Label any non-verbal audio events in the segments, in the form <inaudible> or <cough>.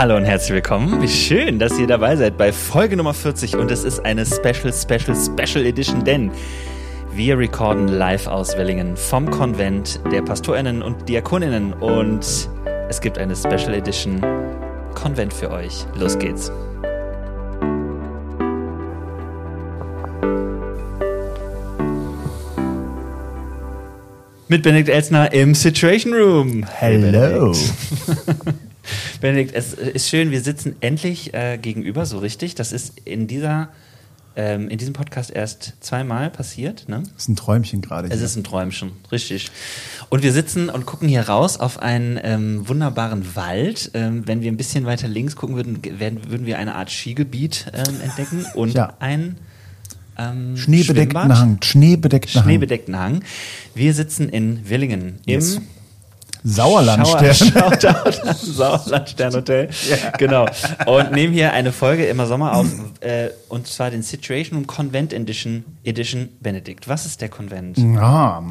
Hallo und herzlich willkommen. Wie schön, dass ihr dabei seid bei Folge Nummer 40 und es ist eine Special, Special, Special Edition, denn wir recorden live aus Wellingen vom Konvent der PastorInnen und Diakoninnen und es gibt eine Special Edition Konvent für euch. Los geht's. Mit Benedikt Elsner im Situation Room. Hello. Benedikt, <laughs> es ist schön, wir sitzen endlich äh, gegenüber, so richtig. Das ist in dieser ähm, in diesem Podcast erst zweimal passiert. Ne? Das ist ein Träumchen gerade. Es ist ein Träumchen, richtig. Und wir sitzen und gucken hier raus auf einen ähm, wunderbaren Wald. Ähm, wenn wir ein bisschen weiter links gucken würden, werden, würden wir eine Art Skigebiet ähm, entdecken und Ja. ein ähm, Schneebedeckten Schwimmbad. Hang. Schneebedeckten Hang. Schneebedeckten Hang. Wir sitzen in Willingen im Yes. Sauerlandstern. <laughs> Shoutout an Sauerlandstern Hotel. Genau. Und nehmen hier eine Folge immer Sommer auf, äh, und zwar den Situation Room Convent Edition, Edition Benedikt. Was ist der Konvent? Ja. <laughs>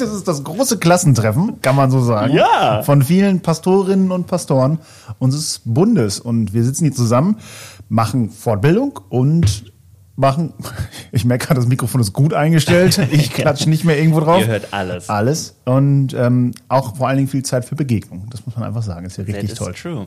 Das ist das große Klassentreffen, kann man so sagen. Ja. Von vielen Pastorinnen und Pastoren unseres Bundes. Und wir sitzen hier zusammen, machen Fortbildung und machen, ich merke gerade, das Mikrofon ist gut eingestellt. <laughs> Ich klatsche nicht mehr irgendwo drauf. Ihr hört alles. Alles. Und ähm, auch vor allen Dingen viel Zeit für Begegnung. Das muss man einfach sagen. Ist ja That richtig is toll. true.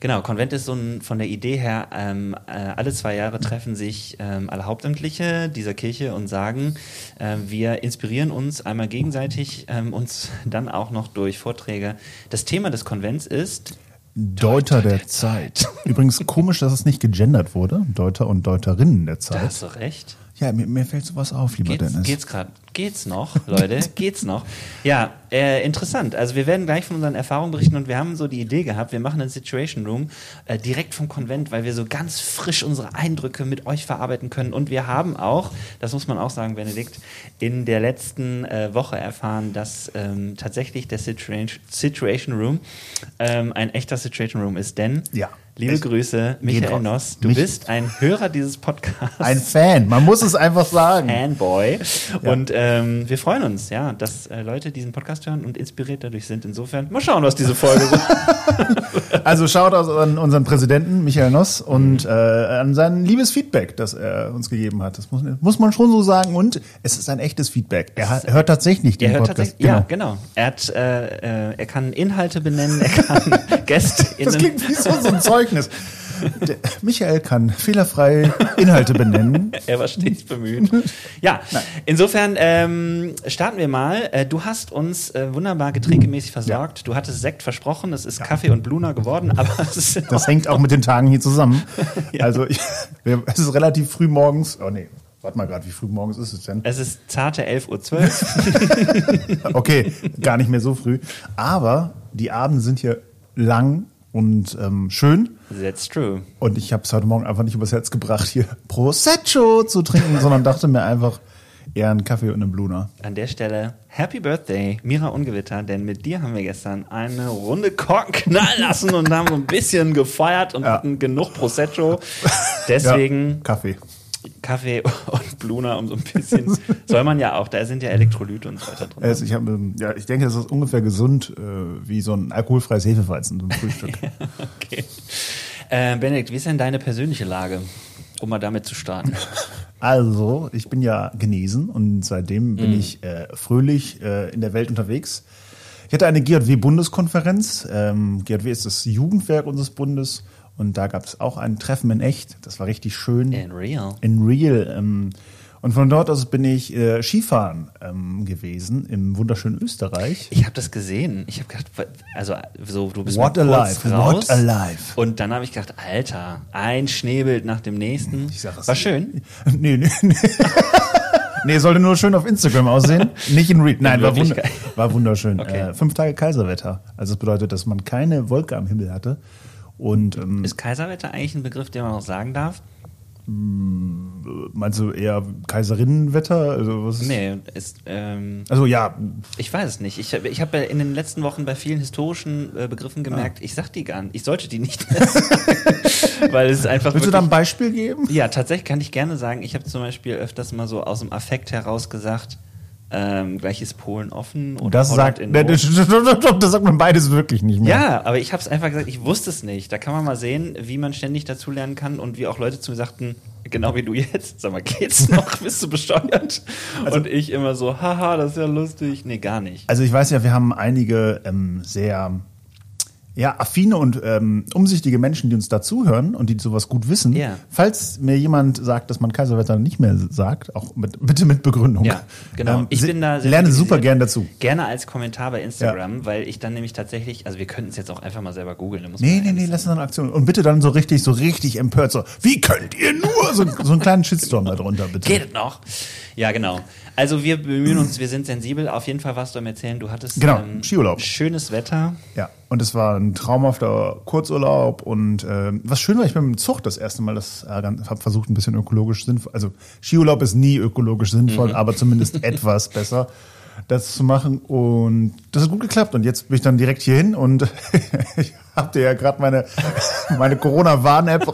Genau, Konvent ist so ein, von der Idee her, ähm, äh, alle zwei Jahre treffen sich ähm, alle Hauptamtliche dieser Kirche und sagen, äh, wir inspirieren uns einmal gegenseitig, ähm, uns dann auch noch durch Vorträge. Das Thema des Konvents ist Deuter der Zeit. <laughs> Übrigens komisch, dass es nicht gegendert wurde. Deuter und Deuterinnen der Da Zeit. hast du recht. Ja, mir, mir fällt sowas auf, lieber Geht's, Dennis. geht's gerade? Geht's noch, Leute? <laughs> geht's noch? Ja, äh, interessant. Also wir werden gleich von unseren Erfahrungen berichten und wir haben so die Idee gehabt, wir machen einen Situation Room äh, direkt vom Konvent, weil wir so ganz frisch unsere Eindrücke mit euch verarbeiten können. Und wir haben auch, das muss man auch sagen, Benedikt, in der letzten äh, Woche erfahren, dass ähm, tatsächlich der Situation, Room ähm, ein echter Situation Room ist. Denn, Ja. Liebe Es Grüße, Michael. Noss, du Mich- bist ein Hörer dieses Podcasts. Ein Fan, man muss es einfach sagen. Fanboy. Ja. Und ähm, wir freuen uns, ja, dass äh, Leute diesen Podcast hören und inspiriert dadurch sind. Insofern, mal schauen, was diese Folge so. <laughs> Also schaut an unseren Präsidenten Michael Noss und äh, an sein liebes Feedback, das er uns gegeben hat. Das muss, muss man schon so sagen. Und es ist ein echtes Feedback. Er hat, hört tatsächlich den Er hört Podcast. tatsächlich, ja, genau. Er hat, äh, äh, er kann Inhalte benennen, er kann <laughs> GästInnen. Das klingt wie so, so ein <laughs> Zeugnis. Der, Michael kann fehlerfrei Inhalte benennen. <laughs> Er war stets bemüht. Ja, insofern ähm, starten wir mal. Äh, du hast uns äh, wunderbar getränkemäßig versorgt. Du hattest Sekt versprochen. Es ist Kaffee und Bluna geworden, aber <laughs> es ist Das hängt auch mit den Tagen hier zusammen. <laughs> Also ich, es ist relativ früh morgens. Oh nee, warte mal gerade, wie früh morgens ist es denn? es ist zarte 11.12 Uhr. Okay, gar nicht mehr so früh. Aber die Abende sind hier lang und ähm, schön. That's true. Und ich habe es heute Morgen einfach nicht übers Herz gebracht, hier Prosecco zu trinken, sondern dachte mir einfach eher einen Kaffee und einen Bluna. An der Stelle Happy Birthday, Mira Ungewitter, denn mit dir haben wir gestern eine Runde Korken knallen lassen und haben so ein bisschen gefeiert und Ja. hatten genug Prosecco. <laughs> Deswegen Ja, Kaffee. Kaffee <laughs> und Bluna um so ein bisschen. <laughs> Soll man ja auch, da sind ja Elektrolyte und so weiter drin. Also ich, hab, ähm, ja, ich denke, das ist ungefähr gesund äh, wie so ein alkoholfreies Hefeweizen zum Frühstück. <laughs> Okay. Äh, Benedikt, wie ist denn deine persönliche Lage, um mal damit zu starten? Also, ich bin ja genesen und seitdem bin Mhm. ich äh, fröhlich äh, in der Welt unterwegs. Ich hatte eine GJW-Bundeskonferenz. Ähm, GJW ist das Jugendwerk unseres Bundes und da gab es auch ein Treffen in echt. Das war richtig schön. In real. In real. Ähm, und von dort aus bin ich äh, Skifahren ähm, gewesen im wunderschönen Österreich. Ich habe das gesehen. Ich habe gedacht, also so du bist What mal a kurz life, raus. what a life. Und dann habe ich gedacht, Alter, ein Schneebild nach dem nächsten. Ich sag es War schön. <laughs> Nee, nee, nee. <laughs> Nee, sollte nur schön auf Instagram aussehen, nicht in Real. Nein, war, Wirklichkeit. war wunderschön. Okay. Äh, fünf Tage Kaiserwetter. Also das bedeutet, dass man keine Wolke am Himmel hatte. Und ähm, Ist Kaiserwetter eigentlich ein Begriff, den man noch sagen darf? meinst du eher Kaiserinnenwetter? Also, was Nee, ist, ähm, also ja, ich weiß es nicht. Ich, ich habe in den letzten Wochen bei vielen historischen äh, Begriffen gemerkt, ich sag die gar nicht. Ich sollte die nicht sagen, <laughs> weil es ist einfach willst du da ein wirklich, Beispiel geben? Ja, tatsächlich kann ich gerne sagen, ich habe zum Beispiel öfters mal so aus dem Affekt heraus gesagt, Ähm, gleich ist Polen offen. Und Das Holland sagt, in das, Not. sagt man beides wirklich nicht mehr. Ja, aber ich habe es einfach gesagt, ich wusste es nicht. Da kann man mal sehen, wie man ständig dazulernen kann und wie auch Leute zu mir sagten, genau wie du jetzt, sag mal, geht's <laughs> noch? Bist du besteuert? und ich immer so, haha, das ist ja lustig. Nee, gar nicht. Also ich weiß ja, wir haben einige ähm, sehr ja, affine und ähm, umsichtige Menschen, die uns dazuhören und die sowas gut wissen. Ja. Falls mir jemand sagt, dass man Kaiserwetter nicht mehr sagt, auch mit, bitte mit Begründung. Ja, genau. Ähm, ich bin da lerne sensibilisiert. super gern dazu. Gerne als Kommentar bei Instagram, weil ich dann nämlich tatsächlich, also wir könnten es jetzt auch einfach mal selber googeln. man Nee, nee, nee, lass uns eine Aktion. Und bitte dann so richtig, so richtig empört, so, wie könnt ihr nur? So, so einen kleinen Shitstorm da drunter, bitte. Geht noch? Ja, genau. Also wir bemühen uns, wir sind sensibel. Auf jeden Fall warst du am Erzählen, du hattest ähm, Genau, Skiurlaub. schönes Wetter. Ja, und es war ein traumhafter Kurzurlaub und äh, was schön war, ich bin mit dem Zug das erste Mal, das äh, habe versucht, ein bisschen ökologisch sinnvoll, also Skiurlaub ist nie ökologisch sinnvoll, aber zumindest <laughs> etwas besser das zu machen und das hat gut geklappt und jetzt bin ich dann direkt hierhin und <laughs> ich habe dir ja gerade meine, meine Corona-Warn-App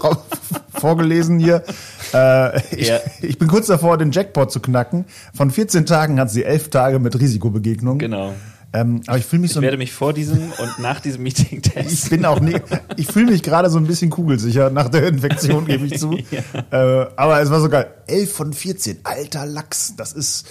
vorgelesen hier. <laughs> Äh, ich, Ja. ich bin kurz davor, den Jackpot zu knacken. Von 14 Tagen hat sie 11 Tage mit Risikobegegnung. Genau. Ähm, aber ich fühle mich so Ich werde mich vor diesem und nach diesem Meeting <laughs> ich testen. bin auch nicht, ich fühle mich gerade so ein bisschen kugelsicher nach der Infektion, gebe ich zu. <laughs> äh, aber es war so geil. 11 von 14, alter Lachs. Das ist,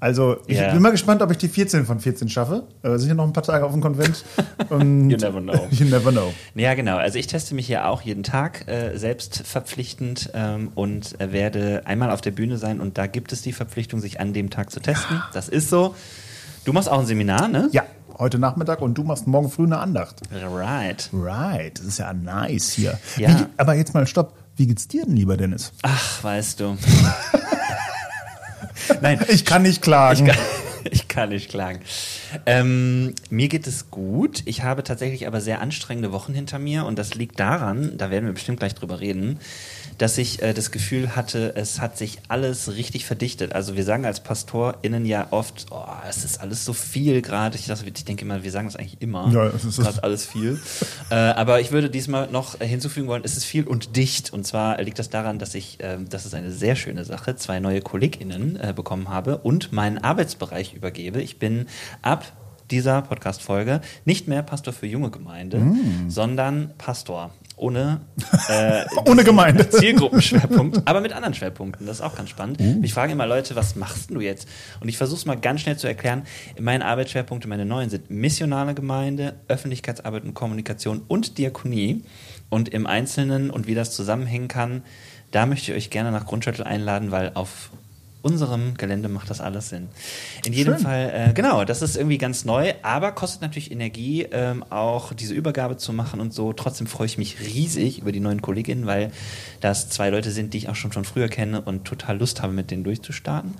also, ich Ja. bin mal gespannt, ob ich die 14 von 14 schaffe. Äh, sind ja noch ein paar Tage auf dem Konvent. <laughs> You never know. <laughs> You never know. Ja, genau. Also ich teste mich hier auch jeden Tag äh, selbst verpflichtend ähm, und äh, werde einmal auf der Bühne sein und da gibt es die Verpflichtung, sich an dem Tag zu testen. Das ist so. Du machst auch ein Seminar, ne? Ja, heute Nachmittag und du machst morgen früh eine Andacht. Right. Right, das ist ja nice hier. Ja. Wie, aber jetzt mal stopp. Wie geht's dir denn, lieber Dennis? Ach, weißt du. <laughs> <laughs> Nein, Ich kann nicht klagen. Ich kann, <laughs> ich kann nicht klagen. Ähm, mir geht es gut. Ich habe tatsächlich aber sehr anstrengende Wochen hinter mir und das liegt daran, da werden wir bestimmt gleich drüber reden, dass ich äh, das Gefühl hatte, es hat sich alles richtig verdichtet. Also wir sagen als PastorInnen ja oft, oh, es ist alles so viel gerade. Ich, ich denke immer, wir sagen das eigentlich immer. Ja, es ist- gerade alles viel. <laughs> äh, aber ich würde diesmal noch äh, hinzufügen wollen, es ist viel und dicht. Und zwar liegt das daran, dass ich, ähm, das ist eine sehr schöne Sache, zwei neue KollegInnen äh, bekommen habe und meinen Arbeitsbereich übergebe. Ich bin ab dieser Podcast-Folge nicht mehr Pastor für junge Gemeinde, sondern Pastor. Ohne, äh, <laughs> Ohne Gemeinde. <laughs> Zielgruppenschwerpunkt, aber mit anderen Schwerpunkten. Das ist auch ganz spannend. Ich frage immer Leute, was machst du jetzt? Und ich versuche es mal ganz schnell zu erklären. Meine Arbeitsschwerpunkte, meine neuen sind missionale Gemeinde, Öffentlichkeitsarbeit und Kommunikation und Diakonie. Und im Einzelnen und wie das zusammenhängen kann, da möchte ich euch gerne nach Grundschüttel einladen, weil auf unserem Gelände macht das alles Sinn. In jedem Schön. Fall, äh, genau, das ist irgendwie ganz neu, aber kostet natürlich Energie, ähm, auch diese Übergabe zu machen und so. Trotzdem freue ich mich riesig über die neuen Kolleginnen, weil das zwei Leute sind, die ich auch schon von früher kenne und total Lust habe, mit denen durchzustarten.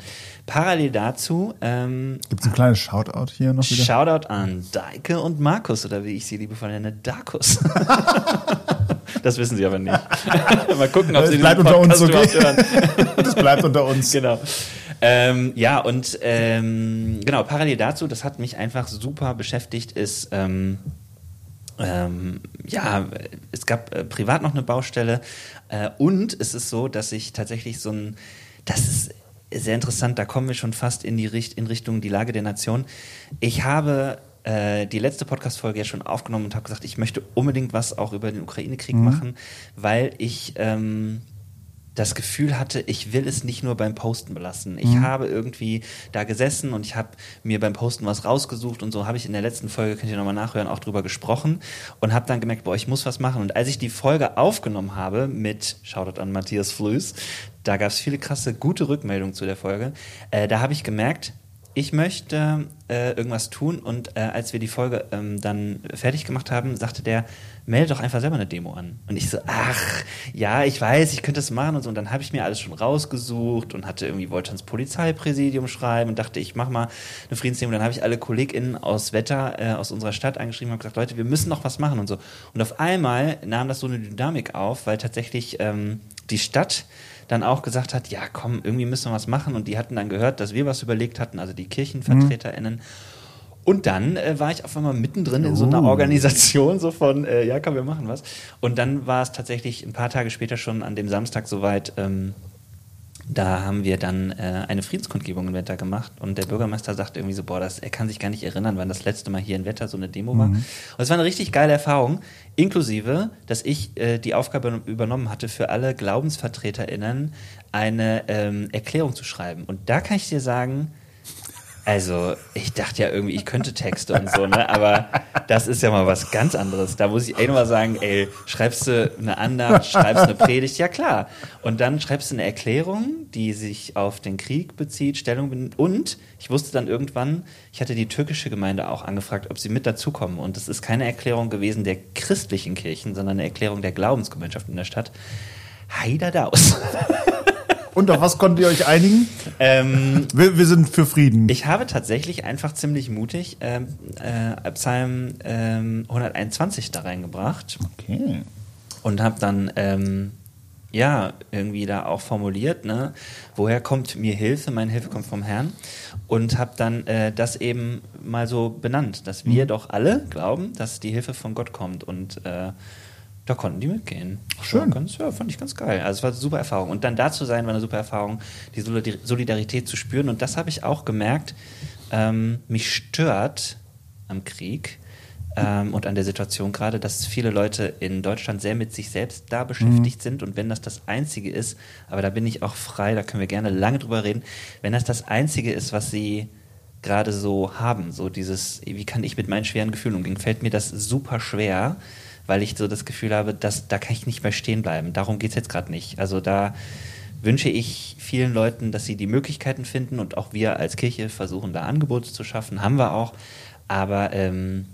Parallel dazu, ähm, Gibt's ein kleines Shoutout hier noch wieder? Shoutout an Daike und Markus, oder wie ich sie liebevoll nenne, Darkus. <laughs> das wissen sie aber nicht. <laughs> Mal gucken, ob Das sie bleibt unter uns, Podcast okay? überhaupt hören. <laughs> Das bleibt unter uns. Genau. Ähm, ja, und ähm, genau, parallel dazu, das hat mich einfach super beschäftigt, ist, ähm, ähm, ja, es gab äh, privat noch eine Baustelle äh, und es ist so, dass ich tatsächlich so ein, das ist sehr interessant, da kommen wir schon fast in die Richt in Richtung die Lage der Nation. Ich habe äh, die letzte Podcast-Folge ja schon aufgenommen und habe gesagt, ich möchte unbedingt was auch über den Ukraine-Krieg machen, weil ich ähm, das Gefühl hatte, ich will es nicht nur beim Posten belassen. Ich habe irgendwie da gesessen und ich habe mir beim Posten was rausgesucht und so habe ich in der letzten Folge, könnt ihr nochmal nachhören, auch drüber gesprochen und habe dann gemerkt, boah, ich muss was machen. Und als ich die Folge aufgenommen habe mit, Shoutout an Matthias Flöß, da gab es viele krasse, gute Rückmeldungen zu der Folge, äh, da habe ich gemerkt, ich möchte äh, irgendwas tun und äh, als wir die Folge ähm, dann fertig gemacht haben, sagte der, melde doch einfach selber eine Demo an. Und ich so, ach, ja, ich weiß, ich könnte das machen und so. Und dann habe ich mir alles schon rausgesucht und hatte irgendwie, wollte ans Polizeipräsidium schreiben und dachte, ich mache mal eine Friedensdemo. Dann habe ich alle KollegInnen aus Wetter, äh, aus unserer Stadt angeschrieben und gesagt, Leute, wir müssen noch was machen und so. Und auf einmal nahm das so eine Dynamik auf, weil tatsächlich ähm, die Stadt dann auch gesagt hat, ja komm, irgendwie müssen wir was machen. Und die hatten dann gehört, dass wir was überlegt hatten, also die KirchenvertreterInnen. Und dann äh, war ich auf einmal mittendrin in so einer Oh. Organisation, so von, äh, ja komm, wir machen was. Und dann war es tatsächlich ein paar Tage später schon an dem Samstag soweit, ähm, da haben wir dann äh, eine Friedenskundgebung in Wetter gemacht und der Bürgermeister sagt irgendwie so, boah, das, er kann sich gar nicht erinnern, wann das letzte Mal hier in Wetter so eine Demo war. Und es war eine richtig geile Erfahrung, inklusive, dass ich äh, die Aufgabe übernommen hatte, für alle GlaubensvertreterInnen eine ähm, Erklärung zu schreiben. Und da kann ich dir sagen, also, ich dachte ja irgendwie, ich könnte Texte und so, ne? Aber das ist ja mal was ganz anderes. Da muss ich echt nochmal sagen, ey, schreibst du eine Andacht, schreibst eine Predigt, ja klar. Und dann schreibst du eine Erklärung, die sich auf den Krieg bezieht, Stellung benimmt. Und ich wusste dann irgendwann, ich hatte die türkische Gemeinde auch angefragt, ob sie mit dazukommen. Und das ist keine Erklärung gewesen der christlichen Kirchen, sondern eine Erklärung der Glaubensgemeinschaft in der Stadt. Heider Daus. <laughs> Und auf was konntet ihr euch einigen? ähm, Wir, wir sind für Frieden. Ich habe tatsächlich einfach ziemlich mutig ähm, äh, Psalm ähm, 121 da reingebracht okay. und habe dann ähm, ja irgendwie da auch formuliert, ne, woher kommt mir Hilfe? Meine Hilfe kommt vom Herrn und habe dann äh, das eben mal so benannt, dass wir doch alle glauben, dass die Hilfe von Gott kommt und äh, da konnten die mitgehen. Schön. War Ganz, ja, fand ich ganz geil. Also es war eine super Erfahrung. Und dann da zu sein, war eine super Erfahrung, die Solidar- Solidarität zu spüren. Und das habe ich auch gemerkt. Ähm, mich stört am Krieg ähm, und an der Situation gerade, dass viele Leute in Deutschland sehr mit sich selbst da beschäftigt sind. Und wenn das das Einzige ist, aber da bin ich auch frei, da können wir gerne lange drüber reden, wenn das das Einzige ist, was sie gerade so haben, so dieses, wie kann ich mit meinen schweren Gefühlen umgehen, fällt mir das super schwer, weil ich so das Gefühl habe, dass da kann ich nicht mehr stehen bleiben. Darum geht es jetzt gerade nicht. Also da wünsche ich vielen Leuten, dass sie die Möglichkeiten finden und auch wir als Kirche versuchen, da Angebote zu schaffen, haben wir auch. Aber ähm,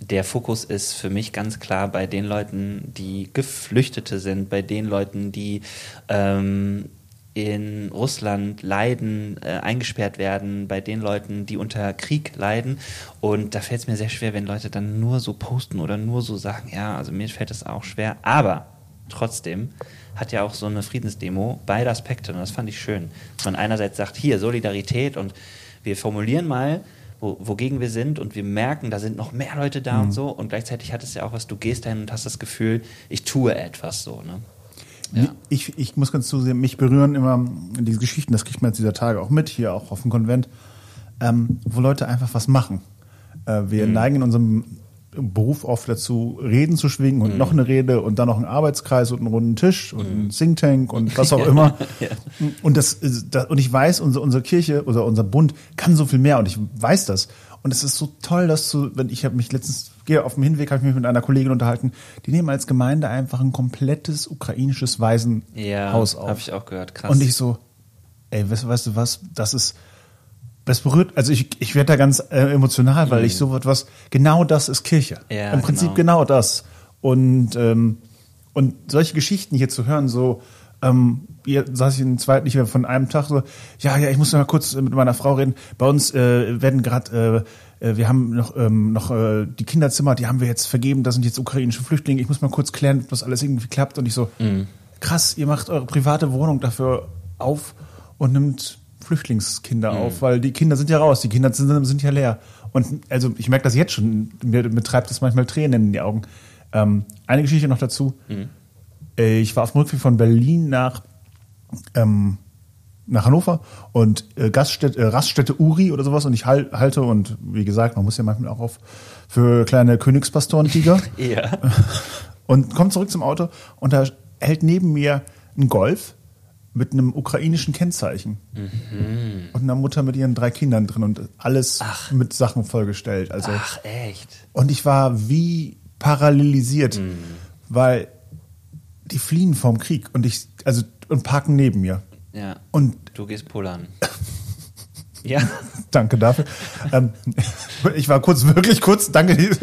der Fokus ist für mich ganz klar bei den Leuten, die Geflüchtete sind, bei den Leuten, die ähm, in Russland leiden, äh, eingesperrt werden, bei den Leuten, die unter Krieg leiden. Und da fällt es mir sehr schwer, wenn Leute dann nur so posten oder nur so sagen, ja, also mir fällt es auch schwer. Aber trotzdem hat ja auch so eine Friedensdemo beide Aspekte und das fand ich schön. Dass man einerseits sagt, hier Solidarität und wir formulieren mal, wo, wogegen wir sind und wir merken, da sind noch mehr Leute da und so und gleichzeitig hat es ja auch was, du gehst dahin und hast das Gefühl, ich tue etwas so, ne? Ja. Ich, ich muss ganz zusehen, mich berühren immer diese Geschichten, das kriegt man jetzt dieser Tage auch mit, hier auch auf dem Konvent, ähm, wo Leute einfach was machen. Äh, wir neigen in unserem Beruf oft dazu, Reden zu schwingen und noch eine Rede und dann noch einen Arbeitskreis und einen runden Tisch und einen Think Tank und was <laughs> auch immer. <laughs> Und das, das und ich weiß, unsere, unsere Kirche oder unser Bund kann so viel mehr und ich weiß das. Und es ist so toll, dass du, wenn ich habe mich letztens gehe auf dem Hinweg, habe ich mich mit einer Kollegin unterhalten, die nehmen als Gemeinde einfach ein komplettes ukrainisches Waisenhaus Ja, auf. habe ich auch gehört, krass. Und ich so, ey, weißt, weißt du was, das ist, das berührt, also ich, ich werde da ganz äh, emotional, weil ich so etwas, genau das ist Kirche. Mhm. Ja, Im Prinzip genau, das. Und, ähm, und solche Geschichten hier zu hören, so, ähm, hier saß ich in zweiten, ich war von einem Tag so, ja, ja, ich muss noch mal kurz mit meiner Frau reden. Bei uns äh, werden gerade, äh, wir haben noch, ähm, noch äh, die Kinderzimmer, die haben wir jetzt vergeben, da sind jetzt ukrainische Flüchtlinge. Ich muss mal kurz klären, ob das alles irgendwie klappt. Und ich so, krass, ihr macht eure private Wohnung dafür auf und nimmt Flüchtlingskinder auf, weil die Kinder sind ja raus, die Kinder sind, sind ja leer. Und also ich merke das jetzt schon, mir, mir treibt das manchmal Tränen in die Augen. Ähm, eine Geschichte noch dazu. Äh, Ich war auf dem Rückweg von Berlin nach, ähm, nach Hannover und äh, Gaststätte, äh, Raststätte Uri oder sowas und ich hal- halte und wie gesagt, man muss ja manchmal auch auf für kleine Königspastoren-Tiger <laughs> ja. <laughs> und komme zurück zum Auto und da hält neben mir ein Golf mit einem ukrainischen Kennzeichen und einer Mutter mit ihren drei Kindern drin und alles Ach. mit Sachen vollgestellt. Also Ach, echt? und ich war wie parallelisiert, weil die fliehen vom Krieg und ich also und parken neben mir Ja. und Du gehst pullern. <laughs> ja. Danke dafür. ähm, <laughs> ich war kurz, wirklich kurz, danke. <laughs>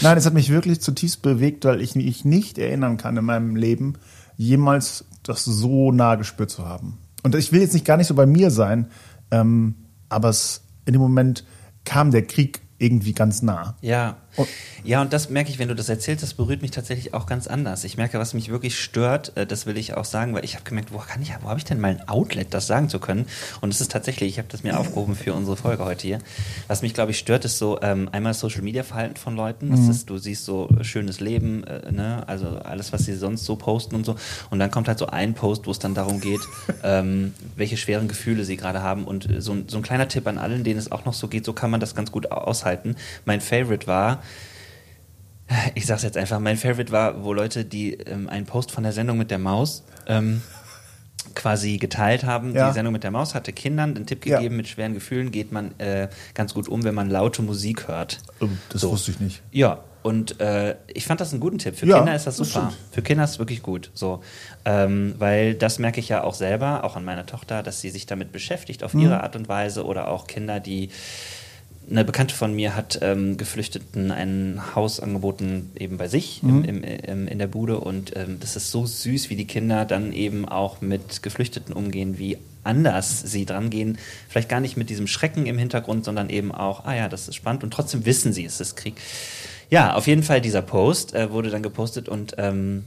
Nein, es hat mich wirklich zutiefst bewegt, weil ich mich nicht erinnern kann in meinem Leben, jemals das so nah gespürt zu haben. Und ich will jetzt nicht gar nicht so bei mir sein, ähm, aber es, in dem Moment kam der Krieg irgendwie ganz nah. Ja, Ja, und das merke ich, wenn du das erzählst, das berührt mich tatsächlich auch ganz anders. Ich merke, was mich wirklich stört, äh, das will ich auch sagen, weil ich habe gemerkt, wo kann ich, wo habe ich denn mal ein Outlet, das sagen zu können? Und es ist tatsächlich, ich habe das mir aufgehoben für unsere Folge heute hier. Was mich, glaube ich, stört, ist so ähm, einmal Social Media Verhalten von Leuten. Das ist, du siehst so schönes Leben, äh, ne? also alles, was sie sonst so posten und so. Und dann kommt halt so ein Post, wo es dann darum geht, <laughs> ähm, welche schweren Gefühle sie gerade haben. Und so, ein- so ein kleiner Tipp an allen, denen es auch noch so geht, so kann man das ganz gut aushalten. Mein Favorite war, ich sag's jetzt einfach, mein Favorite war, wo Leute, die ähm, einen Post von der Sendung mit der Maus ähm, quasi geteilt haben. Ja. Die Sendung mit der Maus hatte Kindern den Tipp Ja. gegeben, mit schweren Gefühlen geht man äh, ganz gut um, wenn man laute Musik hört. Oh, Das So. wusste ich nicht. Ja, und äh, ich fand das einen guten Tipp. Für Ja, Kinder ist das das super. stimmt. Für Kinder ist es wirklich gut. So, ähm, weil das merke ich ja auch selber, auch an meiner Tochter, dass sie sich damit beschäftigt auf Mhm. ihre Art und Weise oder auch Kinder, die eine Bekannte von mir hat ähm, Geflüchteten ein Haus angeboten, eben bei sich Mhm. im, im, im, in der Bude. Und ähm, das ist so süß, wie die Kinder dann eben auch mit Geflüchteten umgehen, wie anders sie dran gehen. Vielleicht gar nicht mit diesem Schrecken im Hintergrund, sondern eben auch, ah ja, das ist spannend. Und trotzdem wissen sie, es ist Krieg. Ja, auf jeden Fall dieser Post äh, wurde dann gepostet und ähm,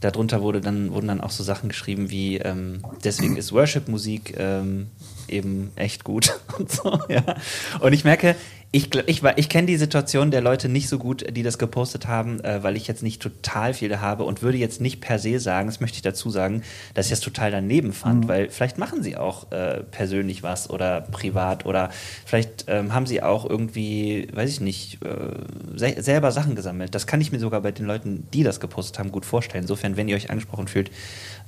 darunter wurde dann, wurden dann auch so Sachen geschrieben wie, ähm, deswegen ist Worship-Musik ähm, eben echt gut <laughs> und so, ja. Und ich merke, ich, ich, ich kenne die Situation der Leute nicht so gut, die das gepostet haben, äh, weil ich jetzt nicht total viele habe und würde jetzt nicht per se sagen, das möchte ich dazu sagen, dass ich das total daneben fand, weil vielleicht machen sie auch äh, persönlich was oder privat oder vielleicht ähm, haben sie auch irgendwie, weiß ich nicht, äh, se selber Sachen gesammelt. Das kann ich mir sogar bei den Leuten, die das gepostet haben, gut vorstellen. Insofern, wenn ihr euch angesprochen fühlt,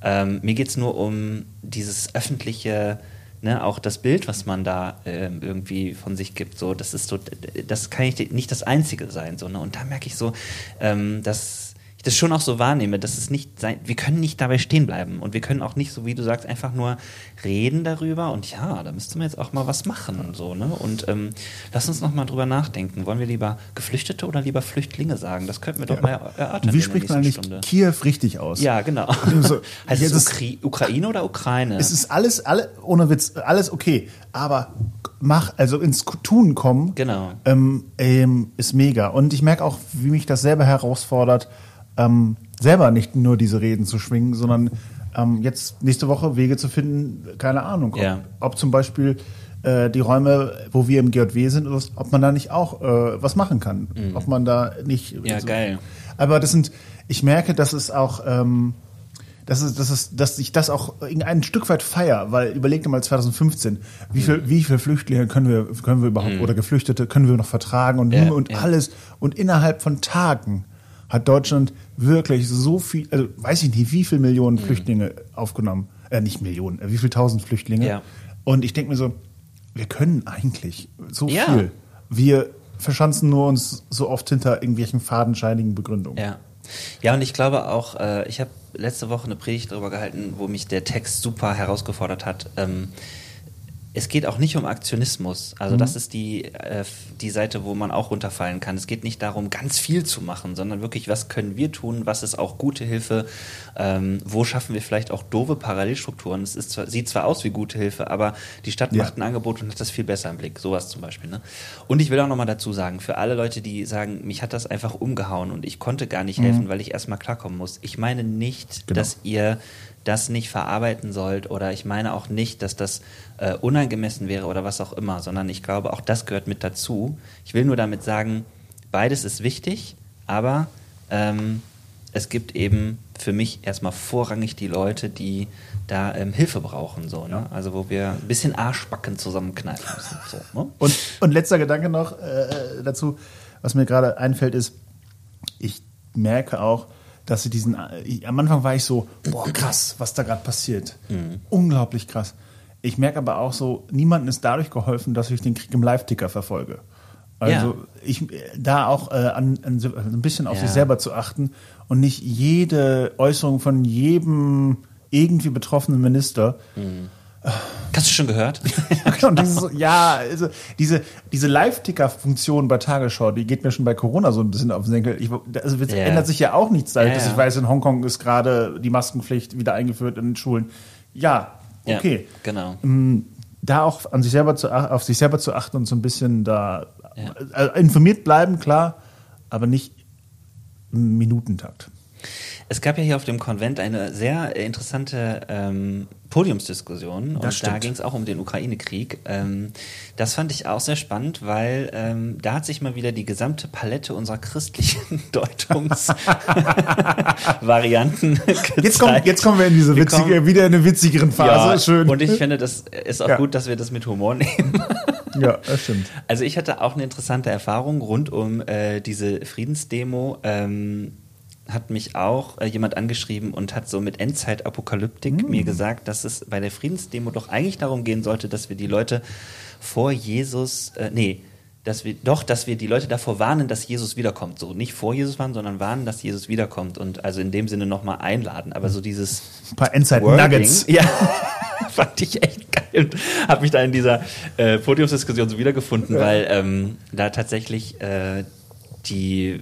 ähm, mir geht es nur um dieses öffentliche, ne, auch das Bild, was man da ähm, irgendwie von sich gibt. So, das ist so, das kann ich nicht das Einzige sein. So, ne? Und da merke ich so, ähm, dass ich das schon auch so wahrnehme, dass es nicht sein, wir können nicht dabei stehen bleiben und wir können auch nicht, so wie du sagst, einfach nur reden darüber und ja, da müsste man jetzt auch mal was machen und so, ne? Und ähm, lass uns noch mal drüber nachdenken. Wollen wir lieber Geflüchtete oder lieber Flüchtlinge sagen? Das könnten wir doch mal erörtern. Wie spricht man eigentlich Stunde. Kiew richtig aus? Ja, genau. <laughs> So, <laughs> heißt jetzt es Ukri Ukraine oder Ukraine? Es ist alles, alle, ohne Witz, alles okay. Aber mach, also ins Tun kommen, Genau. ähm, ähm, ist mega. Und ich merke auch, wie mich das selber herausfordert, ähm, selber nicht nur diese Reden zu schwingen, sondern ähm, jetzt nächste Woche Wege zu finden, keine Ahnung. Ob, Ja. ob zum Beispiel äh, die Räume, wo wir im GJW sind, ob man da nicht auch äh, was machen kann. Ob man da nicht. Mhm. Ja, geil. Aber das sind, ich merke, dass es auch, ähm, dass, es, dass, es, dass ich das auch ein Stück weit feier, weil überleg dir mal 2015, wie viel, wie viele Flüchtlinge können wir, können wir überhaupt, oder Geflüchtete können wir noch vertragen und, Mhm. Ja, und ja. alles. Und innerhalb von Tagen hat Deutschland wirklich so viel, also weiß ich nicht, wie viele Millionen Flüchtlinge aufgenommen. Äh, nicht Millionen, äh, wie viele tausend Flüchtlinge. Ja. Und ich denke mir so, wir können eigentlich so Ja. viel. Wir verschanzen nur uns so oft hinter irgendwelchen fadenscheinigen Begründungen. Ja. Ja, und ich glaube auch, äh, ich habe letzte Woche eine Predigt darüber gehalten, wo mich der Text super herausgefordert hat. Ähm, es geht auch nicht um Aktionismus. Also das ist die, äh, die Seite, wo man auch runterfallen kann. Es geht nicht darum, ganz viel zu machen, sondern wirklich, was können wir tun, was ist auch gute Hilfe, ähm, wo schaffen wir vielleicht auch doofe Parallelstrukturen. Es ist zwar, sieht zwar aus wie gute Hilfe, aber die Stadt Ja. macht ein Angebot und hat das viel besser im Blick. Sowas zum Beispiel. Ne? Und ich will auch nochmal dazu sagen, für alle Leute, die sagen, mich hat das einfach umgehauen und ich konnte gar nicht helfen, weil ich erstmal klarkommen muss. Ich meine nicht, Genau. dass ihr das nicht verarbeiten sollt oder ich meine auch nicht, dass das äh, unangemessen wäre oder was auch immer, sondern ich glaube, auch das gehört mit dazu. Ich will nur damit sagen, beides ist wichtig, aber ähm, es gibt eben für mich erstmal vorrangig die Leute, die da ähm, Hilfe brauchen, so, ne? Also wo wir ein bisschen Arschbacken zusammenkneifen müssen. So, ne? <laughs> Und, und letzter Gedanke noch äh, dazu, was mir gerade einfällt, ist, ich merke auch, dass sie diesen, ich, am Anfang war ich so, boah, krass, was da gerade passiert. Unglaublich krass. Ich merke aber auch so, niemandem ist dadurch geholfen, dass ich den Krieg im Live-Ticker verfolge. Also Ja. ich äh, da auch äh, an, an so ein bisschen auf Ja. sich selber zu achten und nicht jede Äußerung von jedem irgendwie betroffenen Minister Hast du schon gehört? <laughs> und dieses, so- ja, also diese, diese Live-Ticker-Funktion bei Tagesschau, die geht mir schon bei Corona so ein bisschen auf den Senkel. Ich, also es Ja. ändert sich ja auch nichts, seit Ja, dass ich weiß, in Hongkong ist gerade die Maskenpflicht wieder eingeführt in den Schulen. Ja, okay. Ja, genau. Da auch an sich selber zu, auf sich selber zu achten und so ein bisschen da Ja. äh, informiert bleiben, klar, aber nicht im Minutentakt. Es gab ja hier auf dem Konvent eine sehr interessante ähm, Podiumsdiskussion und Das da stimmt. ging es auch um den Ukraine-Krieg. Ähm, das fand ich auch sehr spannend, weil ähm, da hat sich mal wieder die gesamte Palette unserer christlichen <laughs> Deutungsvarianten <laughs> gezeigt. Jetzt, kommt, jetzt kommen wir in diese Wir witzige, kommen- wieder in eine witzigeren Phase. ja, Schön. Und ich finde, das ist auch Ja. gut, dass wir das mit Humor nehmen. <laughs> ja, das stimmt. Also ich hatte auch eine interessante Erfahrung rund um äh, diese Friedensdemo. Ähm, hat mich auch äh, jemand angeschrieben und hat so mit Endzeit-Apokalyptik mir gesagt, dass es bei der Friedensdemo doch eigentlich darum gehen sollte, dass wir die Leute vor Jesus, äh, nee, dass wir doch, dass wir die Leute davor warnen, dass Jesus wiederkommt. So nicht vor Jesus warnen, sondern warnen, dass Jesus wiederkommt und also in dem Sinne nochmal einladen. Aber so dieses Ein paar Endzeit Wording. Nuggets. <laughs> Ja, fand ich echt geil. Und habe mich da in dieser äh, Podiumsdiskussion so wiedergefunden, weil ähm, da tatsächlich äh, die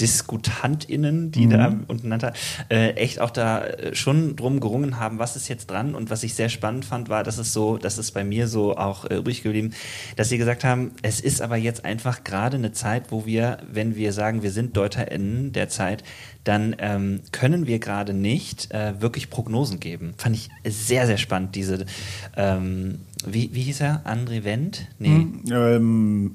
DiskutantInnen, die da untereinander äh, echt auch da äh, schon drum gerungen haben, was ist jetzt dran. Und was ich sehr spannend fand, war, dass es so, das ist bei mir so auch äh, übrig geblieben, dass sie gesagt haben, es ist aber jetzt einfach gerade eine Zeit, wo wir, wenn wir sagen, wir sind DeuterInnen der Zeit, dann ähm, können wir gerade nicht äh, wirklich Prognosen geben. Fand ich sehr, sehr spannend, diese, ähm, wie, wie hieß er? André Wendt? Nee. Ähm,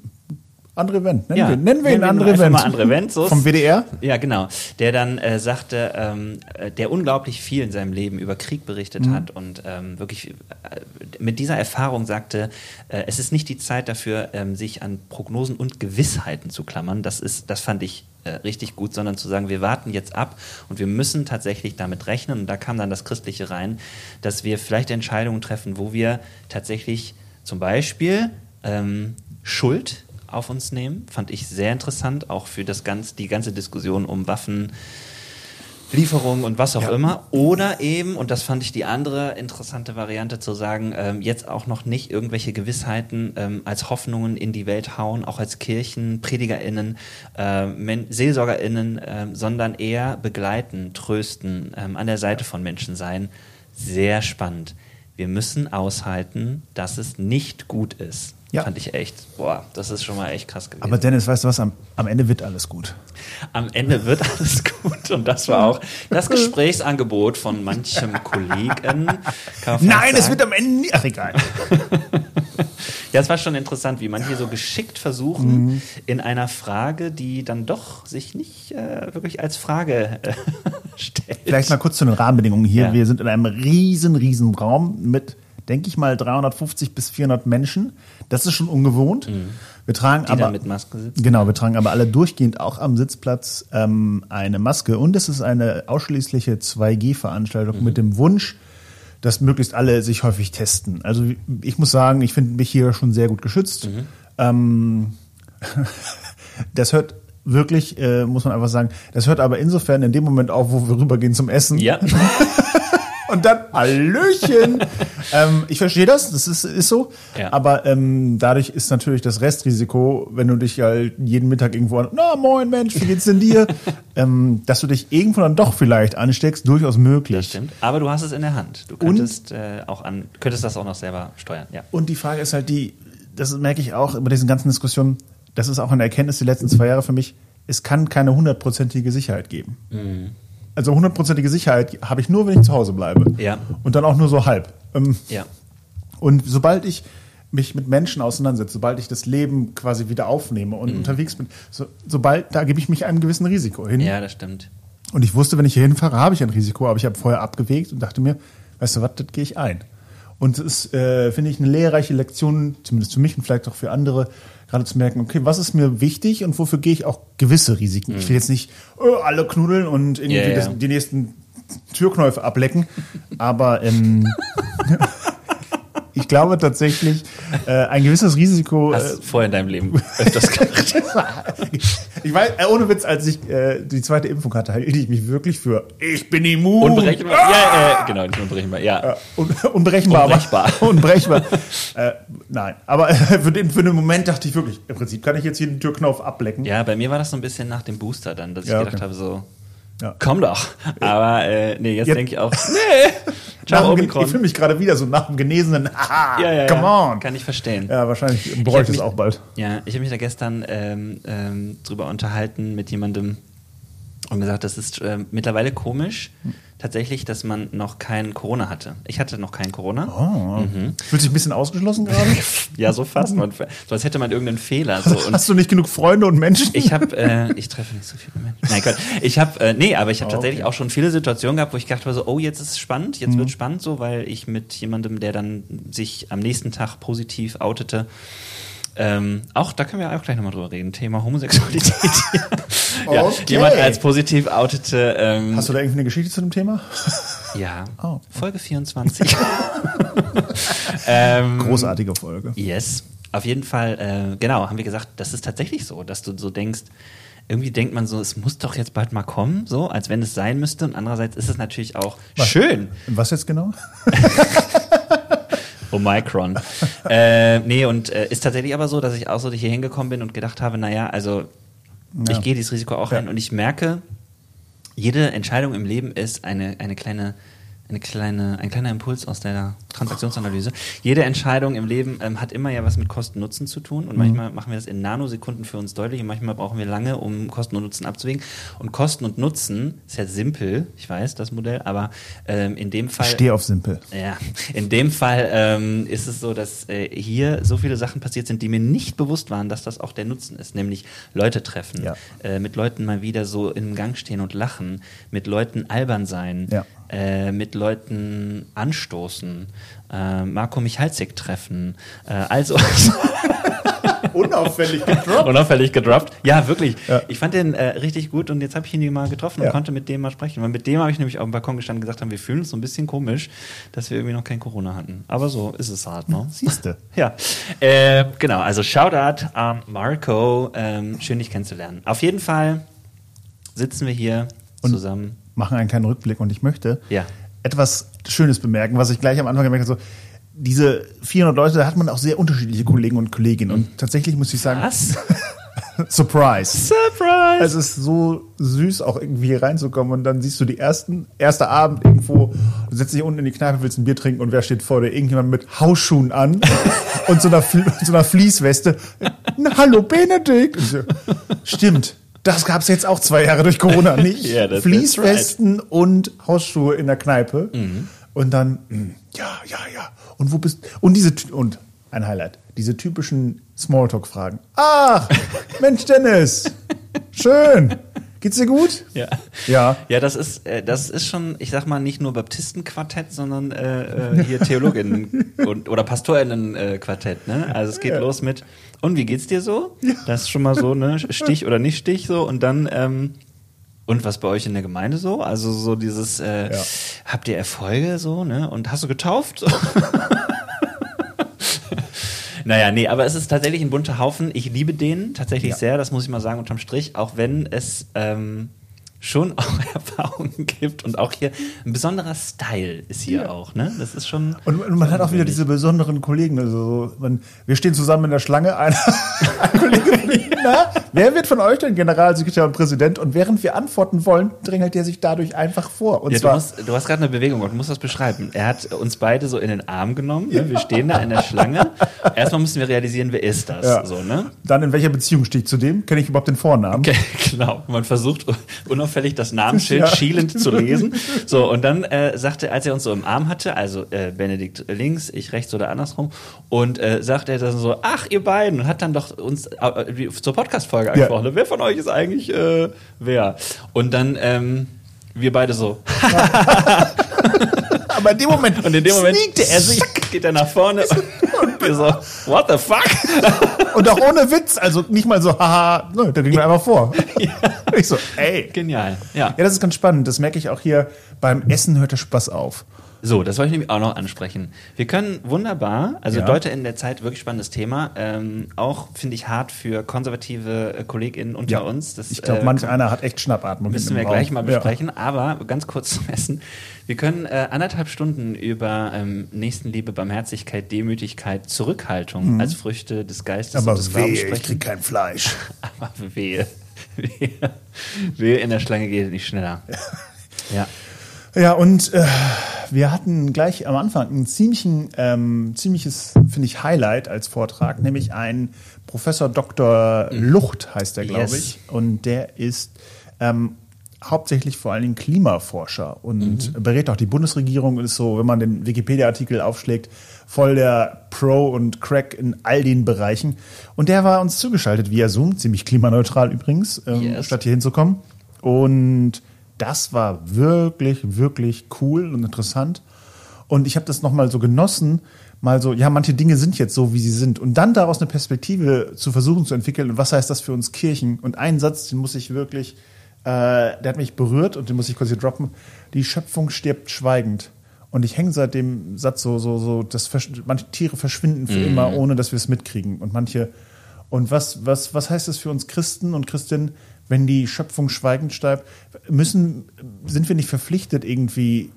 André Wendt, nennen Ja, wir, nennen wir ihn nennen André ihn einfach Wendt. André Wendt, so Vom WDR? Ja, genau. Der dann äh, sagte, ähm, äh, der unglaublich viel in seinem Leben über Krieg berichtet Mhm. hat und ähm, wirklich äh, mit dieser Erfahrung sagte, äh, es ist nicht die Zeit dafür, ähm, sich an Prognosen und Gewissheiten zu klammern. Das ist, das fand ich äh, richtig gut, sondern zu sagen, wir warten jetzt ab und wir müssen tatsächlich damit rechnen. Und da kam dann das Christliche rein, dass wir vielleicht Entscheidungen treffen, wo wir tatsächlich zum Beispiel ähm, Schuld auf uns nehmen. Fand ich sehr interessant, auch für das ganz, die ganze Diskussion um Waffen. Lieferungen und was auch Ja. immer. Oder eben, und das fand ich die andere interessante Variante zu sagen, ähm, jetzt auch noch nicht irgendwelche Gewissheiten ähm, als Hoffnungen in die Welt hauen, auch als Kirchen, PredigerInnen, äh, SeelsorgerInnen, ähm, sondern eher begleiten, trösten, ähm, an der Seite von Menschen sein. Sehr spannend. Wir müssen aushalten, dass es nicht gut ist. Ja. Fand ich echt, boah, das ist schon mal echt krass gewesen. Aber Dennis, weißt du was? Am, am Ende wird alles gut. Am Ende wird alles <laughs> gut und das war auch das <laughs> Gesprächsangebot von manchem Kollegen. Nein, es wird am Ende nie. Ach, egal. <laughs> Ja, es war schon interessant, wie manche so geschickt versuchen, Mhm. in einer Frage, die dann doch sich nicht äh, wirklich als Frage äh, stellt. Vielleicht mal kurz zu den Rahmenbedingungen hier. Ja. Wir sind in einem riesen, riesen Raum mit, denke ich mal, 350 bis 400 Menschen. Das ist schon ungewohnt. Wir tragen Mhm. die aber mit Maske sitzen. Genau, wir tragen aber alle durchgehend auch am Sitzplatz ähm, eine Maske und es ist eine ausschließliche 2G-Veranstaltung mit dem Wunsch, dass möglichst alle sich häufig testen. Also ich muss sagen, ich finde mich hier schon sehr gut geschützt. Ähm, <laughs> das hört wirklich, äh, muss man einfach sagen, das hört aber insofern in dem Moment auf, wo wir rübergehen zum Essen. Ja, <laughs> Und dann Hallöchen. <laughs> ähm, ich verstehe das, das ist, ist so. Ja. Aber ähm, dadurch ist natürlich das Restrisiko, wenn du dich halt jeden Mittag irgendwo an, na moin Mensch, wie geht's denn dir? <laughs> ähm, dass du dich irgendwo dann doch vielleicht ansteckst, durchaus möglich. das stimmt. Aber du hast es in der Hand. Du könntest, äh, auch an, könntest das auch noch selber steuern. Ja. Und die Frage ist halt die, das merke ich auch über diesen ganzen Diskussionen, das ist auch eine Erkenntnis die letzten zwei Jahre für mich, es kann keine hundertprozentige Sicherheit geben. Mhm. Also hundertprozentige Sicherheit habe ich nur, wenn ich zu Hause bleibe. Ja. Und dann auch nur so halb. Ähm, Ja. Und sobald ich mich mit Menschen auseinandersetze, sobald ich das Leben quasi wieder aufnehme und Mhm. unterwegs bin, so, sobald, da gebe ich mich einem gewissen Risiko hin. ja, das stimmt. Und ich wusste, wenn ich hier hinfahre, habe ich ein Risiko, aber ich habe vorher abgewegt und dachte mir, weißt du was, das gehe ich ein. Und es ist, äh, finde ich, eine lehrreiche Lektion, zumindest für mich und vielleicht auch für andere, gerade zu merken, okay, was ist mir wichtig und wofür gehe ich auch gewisse Risiken. Ich will jetzt nicht äh, alle knuddeln und irgendwie Ja, ja. Das, die nächsten Türknäufe ablecken, aber ähm, <laughs> <laughs> ich glaube tatsächlich, äh, ein gewisses Risiko. Hast Äh, vorher in deinem Leben öfters gemacht. <laughs> ich weiß, äh, ohne Witz, als ich äh, die zweite Impfung hatte, hielt ich mich wirklich für, ich bin immun. Unberechenbar. Ja, äh, genau, nicht unberechenbar. Ja. Ja, un <laughs> unberechenbar. Unbrechbar. <laughs> unbrechbar. äh, nein, aber für den, für den Moment dachte ich wirklich, im Prinzip kann ich jetzt hier den Türknopf ablecken. ja, bei mir war das so ein bisschen nach dem Booster dann, dass ich Ja, gedacht okay. habe, so, Ja. komm doch. Aber äh, nee, jetzt, Jetzt- denke ich auch, <laughs> nee, ciao Omikron. ich fühle mich gerade wieder so nach dem Genesenen. <laughs> Haha, ja, ja, come ja. on. Kann ich verstehen. Ja, wahrscheinlich ich es auch bald. Ja, ich habe mich da gestern ähm, ähm, drüber unterhalten mit jemandem und gesagt, das ist ähm, mittlerweile komisch, tatsächlich, dass man noch kein Corona hatte. Ich hatte noch kein Corona. Oh. Mhm. Fühlt sich ein bisschen ausgeschlossen gerade? <laughs> Ja, so fast. Man, so als hätte man irgendeinen Fehler. So. Und Hast du nicht genug Freunde und Menschen? ich habe, äh, ich treffe nicht so viele Menschen. Nein, Gott. Ich habe, äh, nee, aber ich habe Oh, tatsächlich okay. auch schon viele Situationen gehabt, wo ich gedacht habe, so, oh, jetzt ist es spannend, jetzt Mhm. wird spannend, so, weil ich mit jemandem, der dann sich am nächsten Tag positiv outete, ähm, auch, da können wir auch gleich nochmal drüber reden, Thema Homosexualität. <laughs> ja, Okay. jemand als positiv outete, ähm, Hast du da irgendwie eine Geschichte zu dem Thema? <laughs> ja, Oh. Folge 24. <laughs> ähm, Großartige Folge. Yes. Auf jeden Fall, äh, genau, haben wir gesagt, das ist tatsächlich so, dass du so denkst, irgendwie denkt man so, es muss doch jetzt bald mal kommen, so, als wenn es sein müsste. Und andererseits ist es natürlich auch schön. Und was jetzt genau? Omicron. <laughs> äh, nee, und äh, ist tatsächlich aber so, dass ich auch so hier hingekommen bin und gedacht habe, naja, also Ja. ich gehe dieses Risiko auch Ja. ein und ich merke, jede Entscheidung im Leben ist eine, eine kleine, eine kleine, ein kleiner Impuls aus der Transaktionsanalyse. Jede Entscheidung im Leben ähm, hat immer ja was mit Kosten-Nutzen zu tun Mhm. und manchmal machen wir das in Nanosekunden für uns deutlich und manchmal brauchen wir lange, um Kosten und Nutzen abzuwägen. Und Kosten und Nutzen ist ja simpel, ich weiß, das Modell, aber ähm, in dem Fall. Ich stehe auf simpel. Ja, in dem Fall ähm, ist es so, dass äh, hier so viele Sachen passiert sind, die mir nicht bewusst waren, dass das auch der Nutzen ist, nämlich Leute treffen, Ja. äh, mit Leuten mal wieder so im Gang stehen und lachen, mit Leuten albern sein, Ja. Äh, mit Leuten anstoßen, äh, Marco Michalzik treffen, äh, also <laughs> Unauffällig gedroppt. unauffällig gedroppt. Ja, wirklich. Ja. Ich fand den äh, richtig gut und jetzt habe ich ihn mal getroffen und Ja. konnte mit dem mal sprechen. Weil mit dem habe ich nämlich auf dem Balkon gestanden und gesagt haben, wir fühlen uns so ein bisschen komisch, dass wir irgendwie noch kein Corona hatten. Aber so ist es halt, ne? Siehste. <laughs> Ja, äh, genau. Also Shoutout an Marco. Ähm, schön, dich kennenzulernen. Auf jeden Fall sitzen wir hier Und- zusammen. Machen einen kleinen Rückblick und ich möchte Ja. etwas Schönes bemerken, was ich gleich am Anfang gemerkt habe. So, diese 400 Leute, da hat man auch sehr unterschiedliche Kollegen und Kolleginnen. Und tatsächlich muss ich sagen, Was? <laughs> Surprise. Surprise! Es ist so süß, auch irgendwie hier reinzukommen und dann siehst du die ersten, erster Abend irgendwo, du setzt dich unten in die Kneipe, willst ein Bier trinken und wer steht vor dir? Irgendjemand mit Hausschuhen an <laughs> und so einer, so einer Fließweste. Na, hallo Benedikt! So, Stimmt. Das gab es jetzt auch zwei Jahre durch Corona <laughs> nicht. Ja, das- that's Fließwesten und Hausschuhe in der Kneipe. Mhm. Und dann, mh, ja, ja, ja. Und wo bist Und diese, und ein Highlight, diese typischen Smalltalk-Fragen. Ach, Mensch, Dennis, <laughs> schön. Geht's dir gut? Ja. Ja. Ja, das ist, äh, das ist schon, ich sag mal, nicht nur Baptistenquartett, sondern äh, äh, hier Theologinnen <laughs> und, oder Pastorinnenquartett. Ne? Also es geht Ja. los mit, und wie geht's dir so? Das ist schon mal so, ne? Stich oder nicht Stich so. Und dann, ähm, und was bei euch in der Gemeinde so? Also so dieses, äh, Ja. habt ihr Erfolge so, ne? Und hast du getauft? <laughs> Naja, nee, aber es ist tatsächlich ein bunter Haufen. Ich liebe den tatsächlich Ja. sehr, das muss ich mal sagen, unterm Strich, auch wenn es ähm, schon <laughs> auch Erfahrungen gibt und auch hier ein besonderer Style ist hier Ja. auch, ne? Das ist schon. Und, und man hat auch wieder diese besonderen Kollegen. Also so, man, wir stehen zusammen in der Schlange. Einer, <laughs> ein Kollege fragt, na, wer wird von euch denn Generalsekretär und Präsident? Und während wir antworten wollen, drängelt er sich dadurch einfach vor. Und Ja, du, zwar, musst, du hast gerade eine Bewegung und du musst das beschreiben. Er hat uns beide so in den Arm genommen. Ne? Wir stehen da in der Schlange. Erstmal müssen wir realisieren, wer ist das? Ja. So, ne? dann in welcher Beziehung stehe ich zu dem? Kenne ich überhaupt den Vornamen? Okay, <laughs> genau. Man versucht unauffällig das Namensschild Ja. schielend zu lesen. <laughs> So, und dann äh, sagte, als er uns so im Arm hatte, also äh, Benedikt links, ich rechts oder andersrum, und äh, sagte er dann so, ach, ihr beiden, und hat dann doch uns äh, zur Podcast-Folge angesprochen. Wer von euch ist eigentlich äh, wer? Und dann ähm, wir beide so. <laughs> Aber in dem Moment, Und in dem Moment sneakte er sich. geht er nach vorne <laughs> wir so, what the fuck? <laughs> Und auch ohne Witz. Also nicht mal so, haha, ne, da ging er einfach vor. <laughs> Ich so, ey. Genial. Ja. Ja, das ist ganz spannend. Das merke ich auch hier. Beim Essen hört der Spaß auf. So, das wollte ich nämlich auch noch ansprechen. Wir können wunderbar, also Ja. Leute in der Zeit, wirklich spannendes Thema, ähm, auch finde ich hart für konservative äh, KollegInnen unter Ja. uns. Das, Ich glaube, äh, manch einer hat echt Schnappatmung. Müssen wir gleich mal Ja. besprechen, aber ganz kurz zum Essen. Wir können äh, anderthalb Stunden über ähm, Nächstenliebe, Barmherzigkeit, Demütigkeit, Zurückhaltung als Früchte des Geistes Mhm. Aber und des wehe, Glaubens ich sprechen. krieg kein Fleisch. <laughs> Aber wehe. wir, wir in der Schlange geht nicht schneller. <laughs> Ja. Ja, und äh, wir hatten gleich am Anfang ein ziemlichen, ähm, ziemliches, finde ich, Highlight als Vortrag, nämlich ein Professor Dr. Lucht heißt er, glaube Yes. ich. Und der ist ähm, hauptsächlich vor allen Dingen Klimaforscher und berät auch die Bundesregierung und ist so, wenn man den Wikipedia-Artikel aufschlägt, voll der Pro und Crack in all den Bereichen. Und der war uns zugeschaltet via Zoom, ziemlich klimaneutral übrigens, ähm, Yes. statt hier hinzukommen. Und das war wirklich, wirklich cool und interessant. Und ich habe das nochmal so genossen, mal so, ja, manche Dinge sind jetzt so, wie sie sind. Und dann daraus eine Perspektive zu versuchen zu entwickeln. Und was heißt das für uns Kirchen? Und einen Satz, den muss ich wirklich, der hat mich berührt und den muss ich kurz hier droppen. Die Schöpfung stirbt schweigend. Und ich hänge seit dem Satz so, so, so, dass manche Tiere verschwinden für immer, ohne dass wir es mitkriegen. Und manche, und was, was, was heißt das für uns Christen und Christinnen, wenn die Schöpfung schweigend stirbt? Müssen, sind wir nicht verpflichtet, irgendwie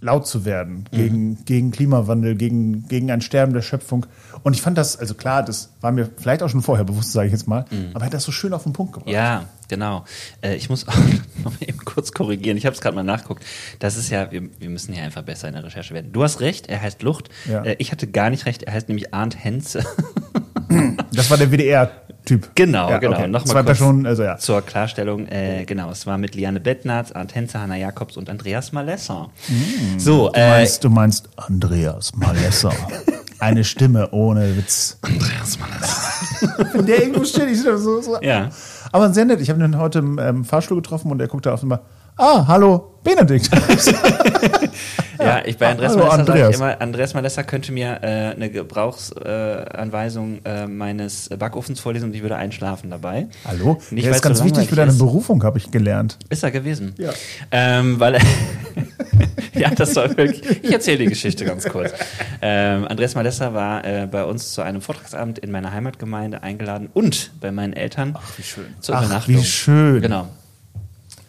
laut zu werden gegen, gegen Klimawandel, gegen, gegen ein Sterben der Schöpfung? Und ich fand das, also klar, das war mir vielleicht auch schon vorher bewusst, sage ich jetzt mal, aber er hat das so schön auf den Punkt gebracht. Ja, genau. Äh, ich muss <laughs> auch noch mal eben kurz korrigieren. Ich habe es gerade mal nachguckt. Das ist ja, wir, wir müssen hier einfach besser in der Recherche werden. Du hast recht, er heißt Lucht. Ja. Äh, ich hatte gar nicht recht, er heißt nämlich Arndt Henze. Das war der <laughs> WDR-Typ. Genau, ja, genau. Okay. Nochmal Zwei Personen, also ja. zur Klarstellung. Äh, genau, es war mit Liane Bettnarz, Arndt Henze, Hanna Jakobs und Andreas Malesser. So, Du äh, meinst, du meinst Andreas Malesser. <laughs> Eine Stimme ohne Witz. Andreas Malesser. Wenn <laughs> der irgendwo steht, ich so, so. Ja. Aber sehr nett. Ich habe ihn heute im ähm, Fahrstuhl getroffen und er guckte auf einmal, ah, hallo, Benedikt. <laughs> Ja, ich bei Andreas hallo, sage ich immer, Andreas Malesser könnte mir äh, eine Gebrauchsanweisung äh, meines Backofens vorlesen und ich würde einschlafen dabei. hallo? Nicht, der ist ganz so wichtig für deine ist. Berufung, habe ich gelernt. Ist er gewesen. Ja. Ähm, weil <laughs> ja, das soll wirklich. Ich erzähle die Geschichte ganz kurz. Ähm, Andreas Malesser war äh, bei uns zu einem Vortragsabend in meiner Heimatgemeinde eingeladen und bei meinen Eltern Ach, wie schön. zur Ach, Übernachtung. wie schön. Genau.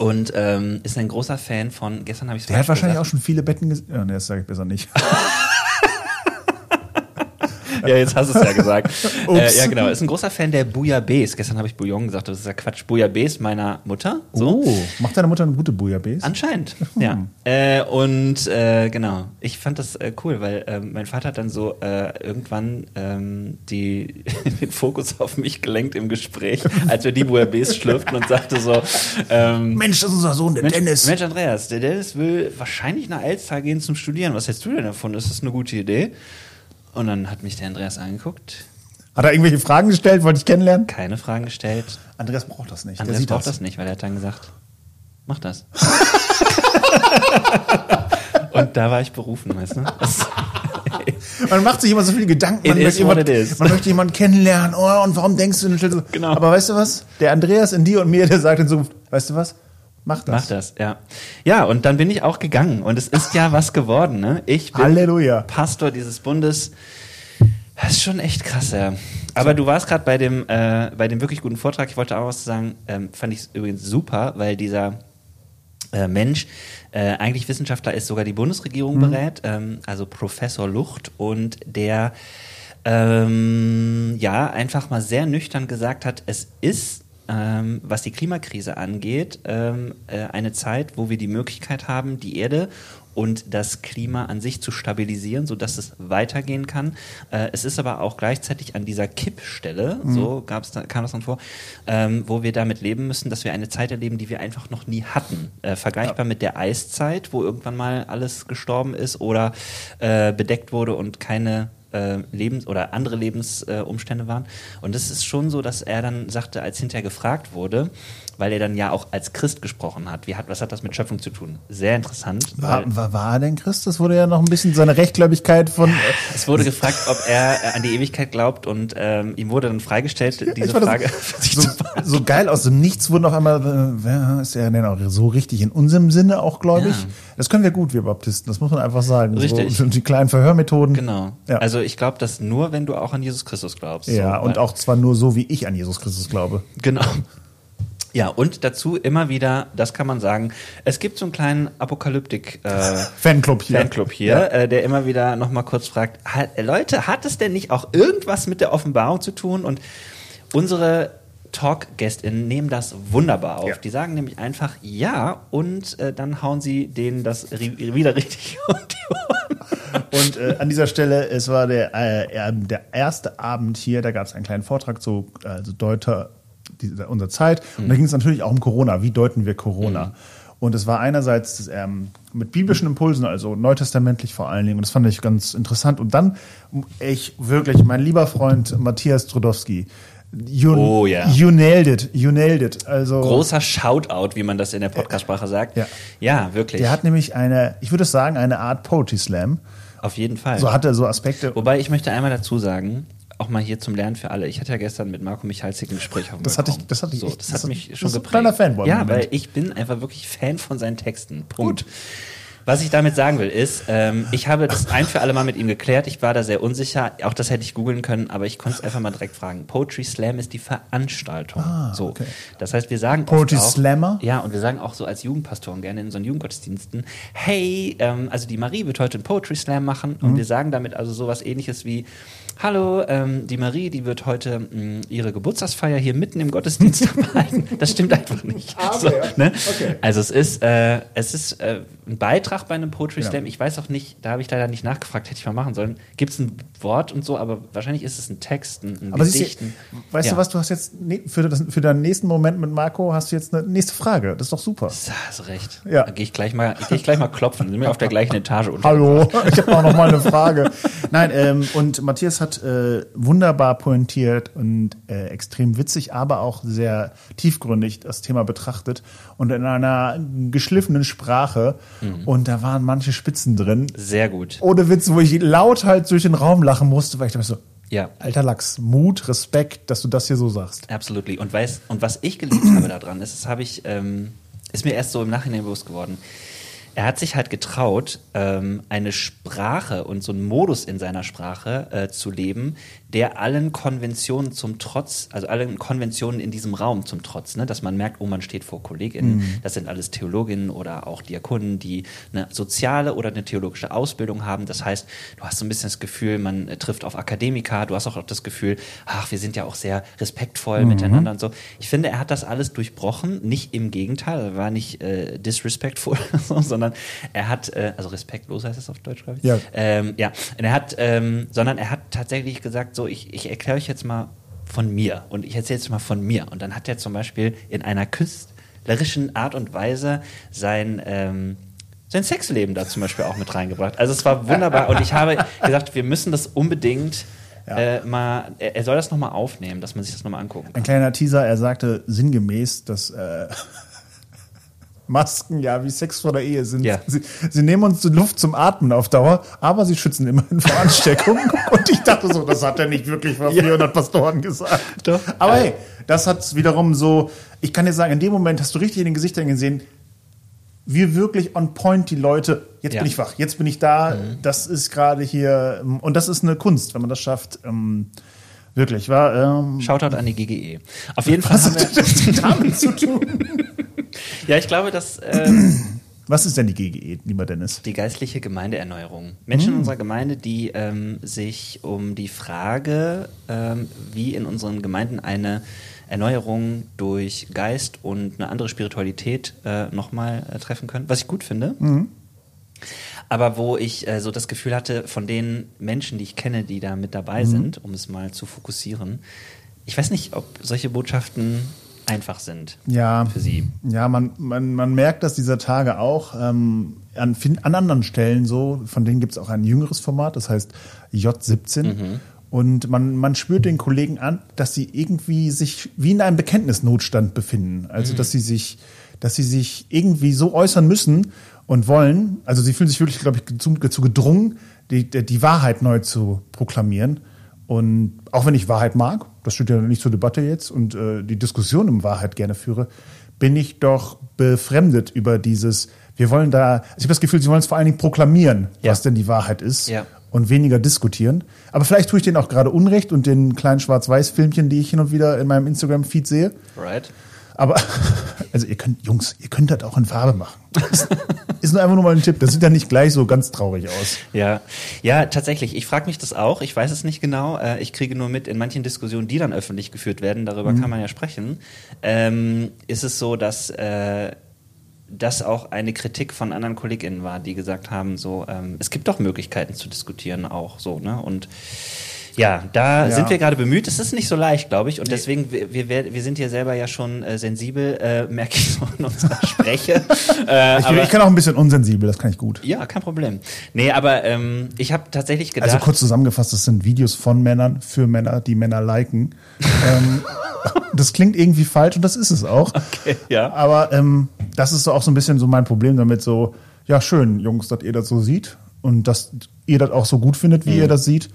Und ähm, ist ein großer Fan von, gestern habe ich Der hat wahrscheinlich auch schon viele Betten gesehen. Ja, nee, das sage ich besser nicht. <laughs> <laughs> Ja, jetzt hast du es ja gesagt. Äh, ja, genau. Ist ein großer Fan der Bouillabaisse. Gestern habe ich Bouillon gesagt, das ist ja Quatsch. Bouillabaisse meiner Mutter. So. Oh, macht deine Mutter eine gute Bouillabaisse? Anscheinend, ja. Äh, und äh, genau, ich fand das äh, cool, weil ähm, mein Vater hat dann so äh, irgendwann ähm, die, <laughs> den Fokus auf mich gelenkt im Gespräch, als wir die Bouillabaisse schlürften und sagte so, ähm, Mensch, das ist unser Sohn, der Mensch, Dennis. Mensch, Andreas, der Dennis will wahrscheinlich nach Elster gehen zum Studieren. Was hältst du denn davon? Ist das eine gute Idee? Und dann hat mich der Andreas angeguckt, Hat er irgendwelche Fragen gestellt? Wollte ich kennenlernen? keine Fragen gestellt. Andreas braucht das nicht. Andreas braucht das nicht, weil er hat dann gesagt, mach das. <laughs> Und da war ich berufen, weißt du? Das, <laughs> Man macht sich immer so viele Gedanken. Man, möchte jemand, man möchte jemanden kennenlernen. Oh, und warum denkst du denn so? Genau. Aber weißt du was? Der Andreas in dir und mir, der sagt in Zukunft, weißt du was? Mach das. mach das, ja. Ja, und dann bin ich auch gegangen. Und es ist ja was geworden, ne? Ich bin Halleluja. Pastor dieses Bundes. Das ist schon echt krass, ja. Aber du warst gerade bei dem, äh, bei dem wirklich guten Vortrag. Ich wollte auch was sagen. Ähm, fand ich übrigens super, weil dieser äh, Mensch äh, eigentlich Wissenschaftler ist, sogar die Bundesregierung berät, ähm, also Professor Lucht und der ähm, ja einfach mal sehr nüchtern gesagt hat, es ist ähm, was die Klimakrise angeht, ähm, äh, eine Zeit, wo wir die Möglichkeit haben, die Erde und das Klima an sich zu stabilisieren, sodass es weitergehen kann. Äh, es ist aber auch gleichzeitig an dieser Kippstelle, so gab's da, kam das dann vor, ähm, wo wir damit leben müssen, dass wir eine Zeit erleben, die wir einfach noch nie hatten. Äh, vergleichbar mit der Eiszeit, wo irgendwann mal alles gestorben ist oder äh, bedeckt wurde und keine äh, Lebens- oder andere Lebensumstände äh, waren. Und es ist schon so, dass er dann sagte, als hinterher gefragt wurde, weil er dann ja auch als Christ gesprochen hat, wie hat, was hat das mit Schöpfung zu tun? Sehr interessant. War, war, war er denn Christ? Das wurde ja noch ein bisschen seine Rechtgläubigkeit von. es wurde gefragt, ob er äh, an die Ewigkeit glaubt und ähm, ihm wurde dann freigestellt, diese Frage <laughs> so, so geil aus dem Nichts wurden auf einmal, äh, wer ist er denn auch so richtig in unserem Sinne auch gläubig? Ja. Das können wir gut, wir Baptisten, das muss man einfach sagen. Richtig. So, die kleinen Verhörmethoden. Genau. Ja. Also ich glaube das nur, wenn du auch an Jesus Christus glaubst. Ja, So, und auch zwar nur so, wie ich an Jesus Christus glaube. Genau. Ja, und dazu immer wieder, das kann man sagen, es gibt so einen kleinen Apokalyptik äh, Fanclub hier. Fanclub hier, äh, der immer wieder nochmal kurz fragt, Leute, hat es denn nicht auch irgendwas mit der Offenbarung zu tun? Und unsere Talk-GästInnen nehmen das wunderbar auf. Ja. Die sagen nämlich einfach ja und äh, dann hauen sie denen das wieder richtig <laughs> um die Ohren. Und äh, an dieser Stelle, es war der, äh, der erste Abend hier, da gab es einen kleinen Vortrag zu also Deuter dieser, unserer Zeit. Und da ging es natürlich auch um Corona. Wie deuten wir Corona? Und es war einerseits das, ähm, mit biblischen Impulsen, also neutestamentlich vor allen Dingen. Und das fand ich ganz interessant. Und dann, ich wirklich, mein lieber Freund Matthias Trudowski, you, Oh, ja. you nailed it, you nailed it. Also, Großer Shoutout, wie man das in der Podcast-Sprache sagt. Ja. ja, wirklich. der hat nämlich eine, ich würde sagen, eine Art Poetry Slam. Auf jeden Fall. So hat er so Aspekte. Wobei ich möchte einmal dazu sagen, auch mal hier zum Lernen für alle. Ich hatte ja gestern mit Marco Michalzig ein Gespräch auf Das hatte ich- das hatte ich so, das, das hat mich schon geprägt. kleiner Fanboy Ja, weil ich bin einfach wirklich Fan von seinen Texten. Punkt. Was ich damit sagen will, ist, ähm, ich habe das ein für alle Mal mit ihm geklärt. Ich war da sehr unsicher. Auch das hätte ich googeln können, aber ich konnte es einfach mal direkt fragen. Poetry Slam ist die Veranstaltung. so. okay. Das heißt, wir sagen Poetry auch, Slammer? Ja, und wir sagen auch so als Jugendpastoren gerne in so Jugendgottesdiensten, hey, ähm, also die Marie wird heute einen Poetry Slam machen Mhm. und wir sagen damit also sowas ähnliches wie, hallo, ähm, die Marie, die wird heute mh, ihre Geburtstagsfeier hier mitten im Gottesdienst <laughs> abhalten. Das stimmt einfach nicht. so, ne? Also es ist, äh, es ist äh, ein Beitrag bei einem Poetry Slam. Ich weiß auch nicht, da habe ich leider nicht nachgefragt, hätte ich mal machen sollen. Gibt es ein Wort und so, aber wahrscheinlich ist es ein Text, ein, ein Aber Gedicht. du, ein- weißt Ja. du was, du hast jetzt ne- für, das, für deinen nächsten Moment mit Marco hast du jetzt eine nächste Frage. Das ist doch super. Da hast du recht. Ja. Da gehe ich gleich mal, geh ich gleich mal klopfen. Sind wir auf der gleichen Etage <laughs> unter. Hallo, ich habe auch noch mal eine Frage. Nein, ähm, und Matthias hat äh, wunderbar pointiert und äh, extrem witzig, aber auch sehr tiefgründig das Thema betrachtet und in einer geschliffenen Sprache. Mhm. Und da waren manche Spitzen drin. Sehr gut. Ohne Witz, wo ich laut halt durch den Raum lachen musste, weil ich dachte so, Ja. alter Lachs, Mut, Respekt, dass du das hier so sagst. Absolutely. Und, weiß, und was ich geliebt habe daran, ist, das habe ich, ähm, ist mir erst so im Nachhinein bewusst geworden. Er hat sich halt getraut, ähm, eine Sprache und so einen Modus in seiner Sprache äh, zu leben, der allen Konventionen zum Trotz, also allen Konventionen in diesem Raum zum Trotz, ne, dass man merkt, oh, man steht vor KollegInnen, das sind alles Theologinnen oder auch Diakonen, die eine soziale oder eine theologische Ausbildung haben. Das heißt, du hast so ein bisschen das Gefühl, man trifft auf Akademiker, du hast auch das Gefühl, ach, wir sind ja auch sehr respektvoll miteinander und so. Ich finde, er hat das alles durchbrochen, nicht im Gegenteil, er war nicht äh, disrespectful, <laughs> so, sondern er hat, äh, also respektlos heißt das auf Deutsch, glaube ich. Ja. Ähm, ja, und er hat, ähm, sondern er hat tatsächlich gesagt, so, ich, ich erkläre euch jetzt mal von mir und ich erzähle jetzt mal von mir. Und dann hat er zum Beispiel in einer künstlerischen Art und Weise sein, ähm, sein Sexleben da zum Beispiel auch mit reingebracht. Also es war wunderbar und ich habe <laughs> gesagt, wir müssen das unbedingt Ja. äh, mal, er, er soll das nochmal aufnehmen, dass man sich das nochmal angucken kann. Ein kleiner Teaser, er sagte sinngemäß, dass äh, <laughs> Masken ja wie Sex vor der Ehe sind. Ja. Sie, sie nehmen uns die Luft zum Atmen auf Dauer, aber sie schützen immerhin vor Ansteckung. <laughs> Und ich dachte so, das hat er nicht wirklich vor 400 Pastoren gesagt. Doch. Aber hey, das hat wiederum so, ich kann dir sagen, in dem Moment hast du richtig in den Gesichtern gesehen, wir wirklich on point die Leute, jetzt Ja. bin ich wach, jetzt bin ich da, das ist gerade hier, und das ist eine Kunst, wenn man das schafft. Ähm, wirklich, war, ähm, Shoutout an die GGE. Auf <laughs> jeden Fall was hat das damit zu tun? Ja, ich glaube, dass ähm, <clears throat> Was ist denn die GGE, lieber Dennis? die geistliche Gemeindeerneuerung. Menschen in unserer Gemeinde, die ähm, sich um die Frage, ähm, wie in unseren Gemeinden eine Erneuerung durch Geist und eine andere Spiritualität äh, nochmal äh, treffen können, was ich gut finde. Aber wo ich äh, so das Gefühl hatte, von den Menschen, die ich kenne, die da mit dabei sind, um es mal zu fokussieren, ich weiß nicht, ob solche Botschaften einfach sind Ja, für sie. ja man, man, man merkt das dieser Tage auch ähm, an, an anderen Stellen so. Von denen gibt es auch ein jüngeres Format, das heißt J17. Und man, man spürt den Kollegen an, dass sie irgendwie sich wie in einem Bekenntnisnotstand befinden. Also, dass sie sich, dass sie sich irgendwie so äußern müssen und wollen. Also, sie fühlen sich wirklich, glaube ich, zu, zu gedrungen, die, die Wahrheit neu zu proklamieren. Und auch wenn ich Wahrheit mag, das steht ja nicht zur Debatte jetzt und äh, die Diskussion um Wahrheit gerne führe, bin ich doch befremdet über dieses, wir wollen da, also ich habe das Gefühl, sie wollen es vor allen Dingen proklamieren, Ja. was denn die Wahrheit ist Ja. und weniger diskutieren. Aber vielleicht tue ich denen auch gerade Unrecht und den kleinen Schwarz-Weiß-Filmchen, die ich hin und wieder in meinem Instagram-Feed sehe. Right? Aber, <laughs> also ihr könnt, Jungs, ihr könnt das auch in Farbe machen. Das ist nur einfach nur mal ein Tipp. Das sieht ja nicht gleich so ganz traurig aus. Ja, ja, tatsächlich. Ich frage mich das auch. Ich weiß es nicht genau. Äh, Ich kriege nur mit, in manchen Diskussionen, die dann öffentlich geführt werden, darüber kann man ja sprechen, ähm, ist es so, dass äh, das auch eine Kritik von anderen KollegInnen war, die gesagt haben, so, ähm, es gibt doch Möglichkeiten zu diskutieren auch so, ne? Und ja, da Ja. sind wir gerade bemüht. Es ist nicht so leicht, glaube ich. Und deswegen, wir, wir, wir sind hier selber ja schon äh, sensibel, äh, merke ich so in unserer <laughs> Spreche. äh, Ich, aber, ich kann auch ein bisschen unsensibel, das kann ich gut. ja, kein Problem. Nee, aber ähm, ich habe tatsächlich gedacht. Also kurz zusammengefasst, das sind Videos von Männern für Männer, die Männer liken. <laughs> ähm, das klingt irgendwie falsch und das ist es auch. Okay, ja. Aber ähm, das ist so auch so ein bisschen so mein Problem damit, so, ja, schön, Jungs, dass ihr das so sieht und dass ihr das auch so gut findet, wie ihr das seht.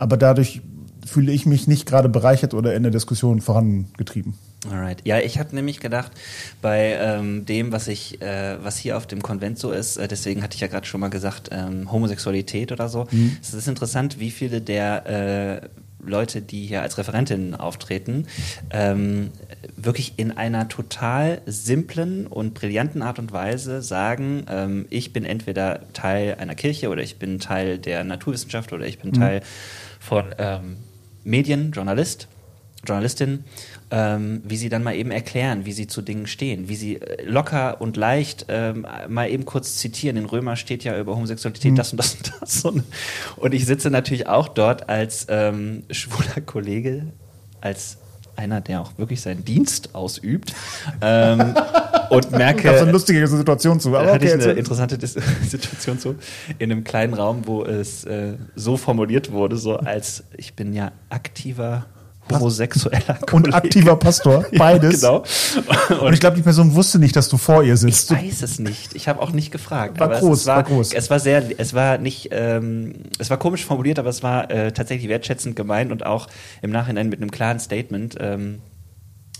Aber dadurch fühle ich mich nicht gerade bereichert oder in der Diskussion vorangetrieben. Alright. Ja, ich habe nämlich gedacht, bei ähm, dem, was ich, äh, was hier auf dem Konvent so ist, äh, deswegen hatte ich ja gerade schon mal gesagt, ähm, Homosexualität oder so. Es ist interessant, wie viele der äh, Leute, die hier als Referentinnen auftreten, ähm, wirklich in einer total simplen und brillanten Art und Weise sagen, ähm, ich bin entweder Teil einer Kirche oder ich bin Teil der Naturwissenschaft oder ich bin Teil von ähm, Medien, Journalist, Journalistin, ähm, wie sie dann mal eben erklären, wie sie zu Dingen stehen, wie sie äh, locker und leicht ähm, mal eben kurz zitieren. In Römer steht ja über Homosexualität das und das und das. Und, und ich sitze natürlich auch dort als ähm, schwuler Kollege, als einer, der auch wirklich seinen Dienst ausübt ähm, <laughs> und merke, Ich so eine lustige Situation zu. Aber hatte ich okay, eine erzähl. interessante Dis <laughs> Situation so in einem kleinen Raum, wo es äh, so formuliert wurde, so als ich bin ja aktiver homosexueller <laughs> und Kollege. aktiver Pastor, <laughs> Ja, beides. genau. Und ich glaube, die Person wusste nicht, dass du vor ihr Ich sitzt. weiß es nicht. Ich habe auch nicht gefragt. War aber groß, es war, war groß. Es war sehr, es war nicht, ähm, es war komisch formuliert, aber es war äh, tatsächlich wertschätzend gemeint und auch im Nachhinein mit einem klaren Statement, ähm,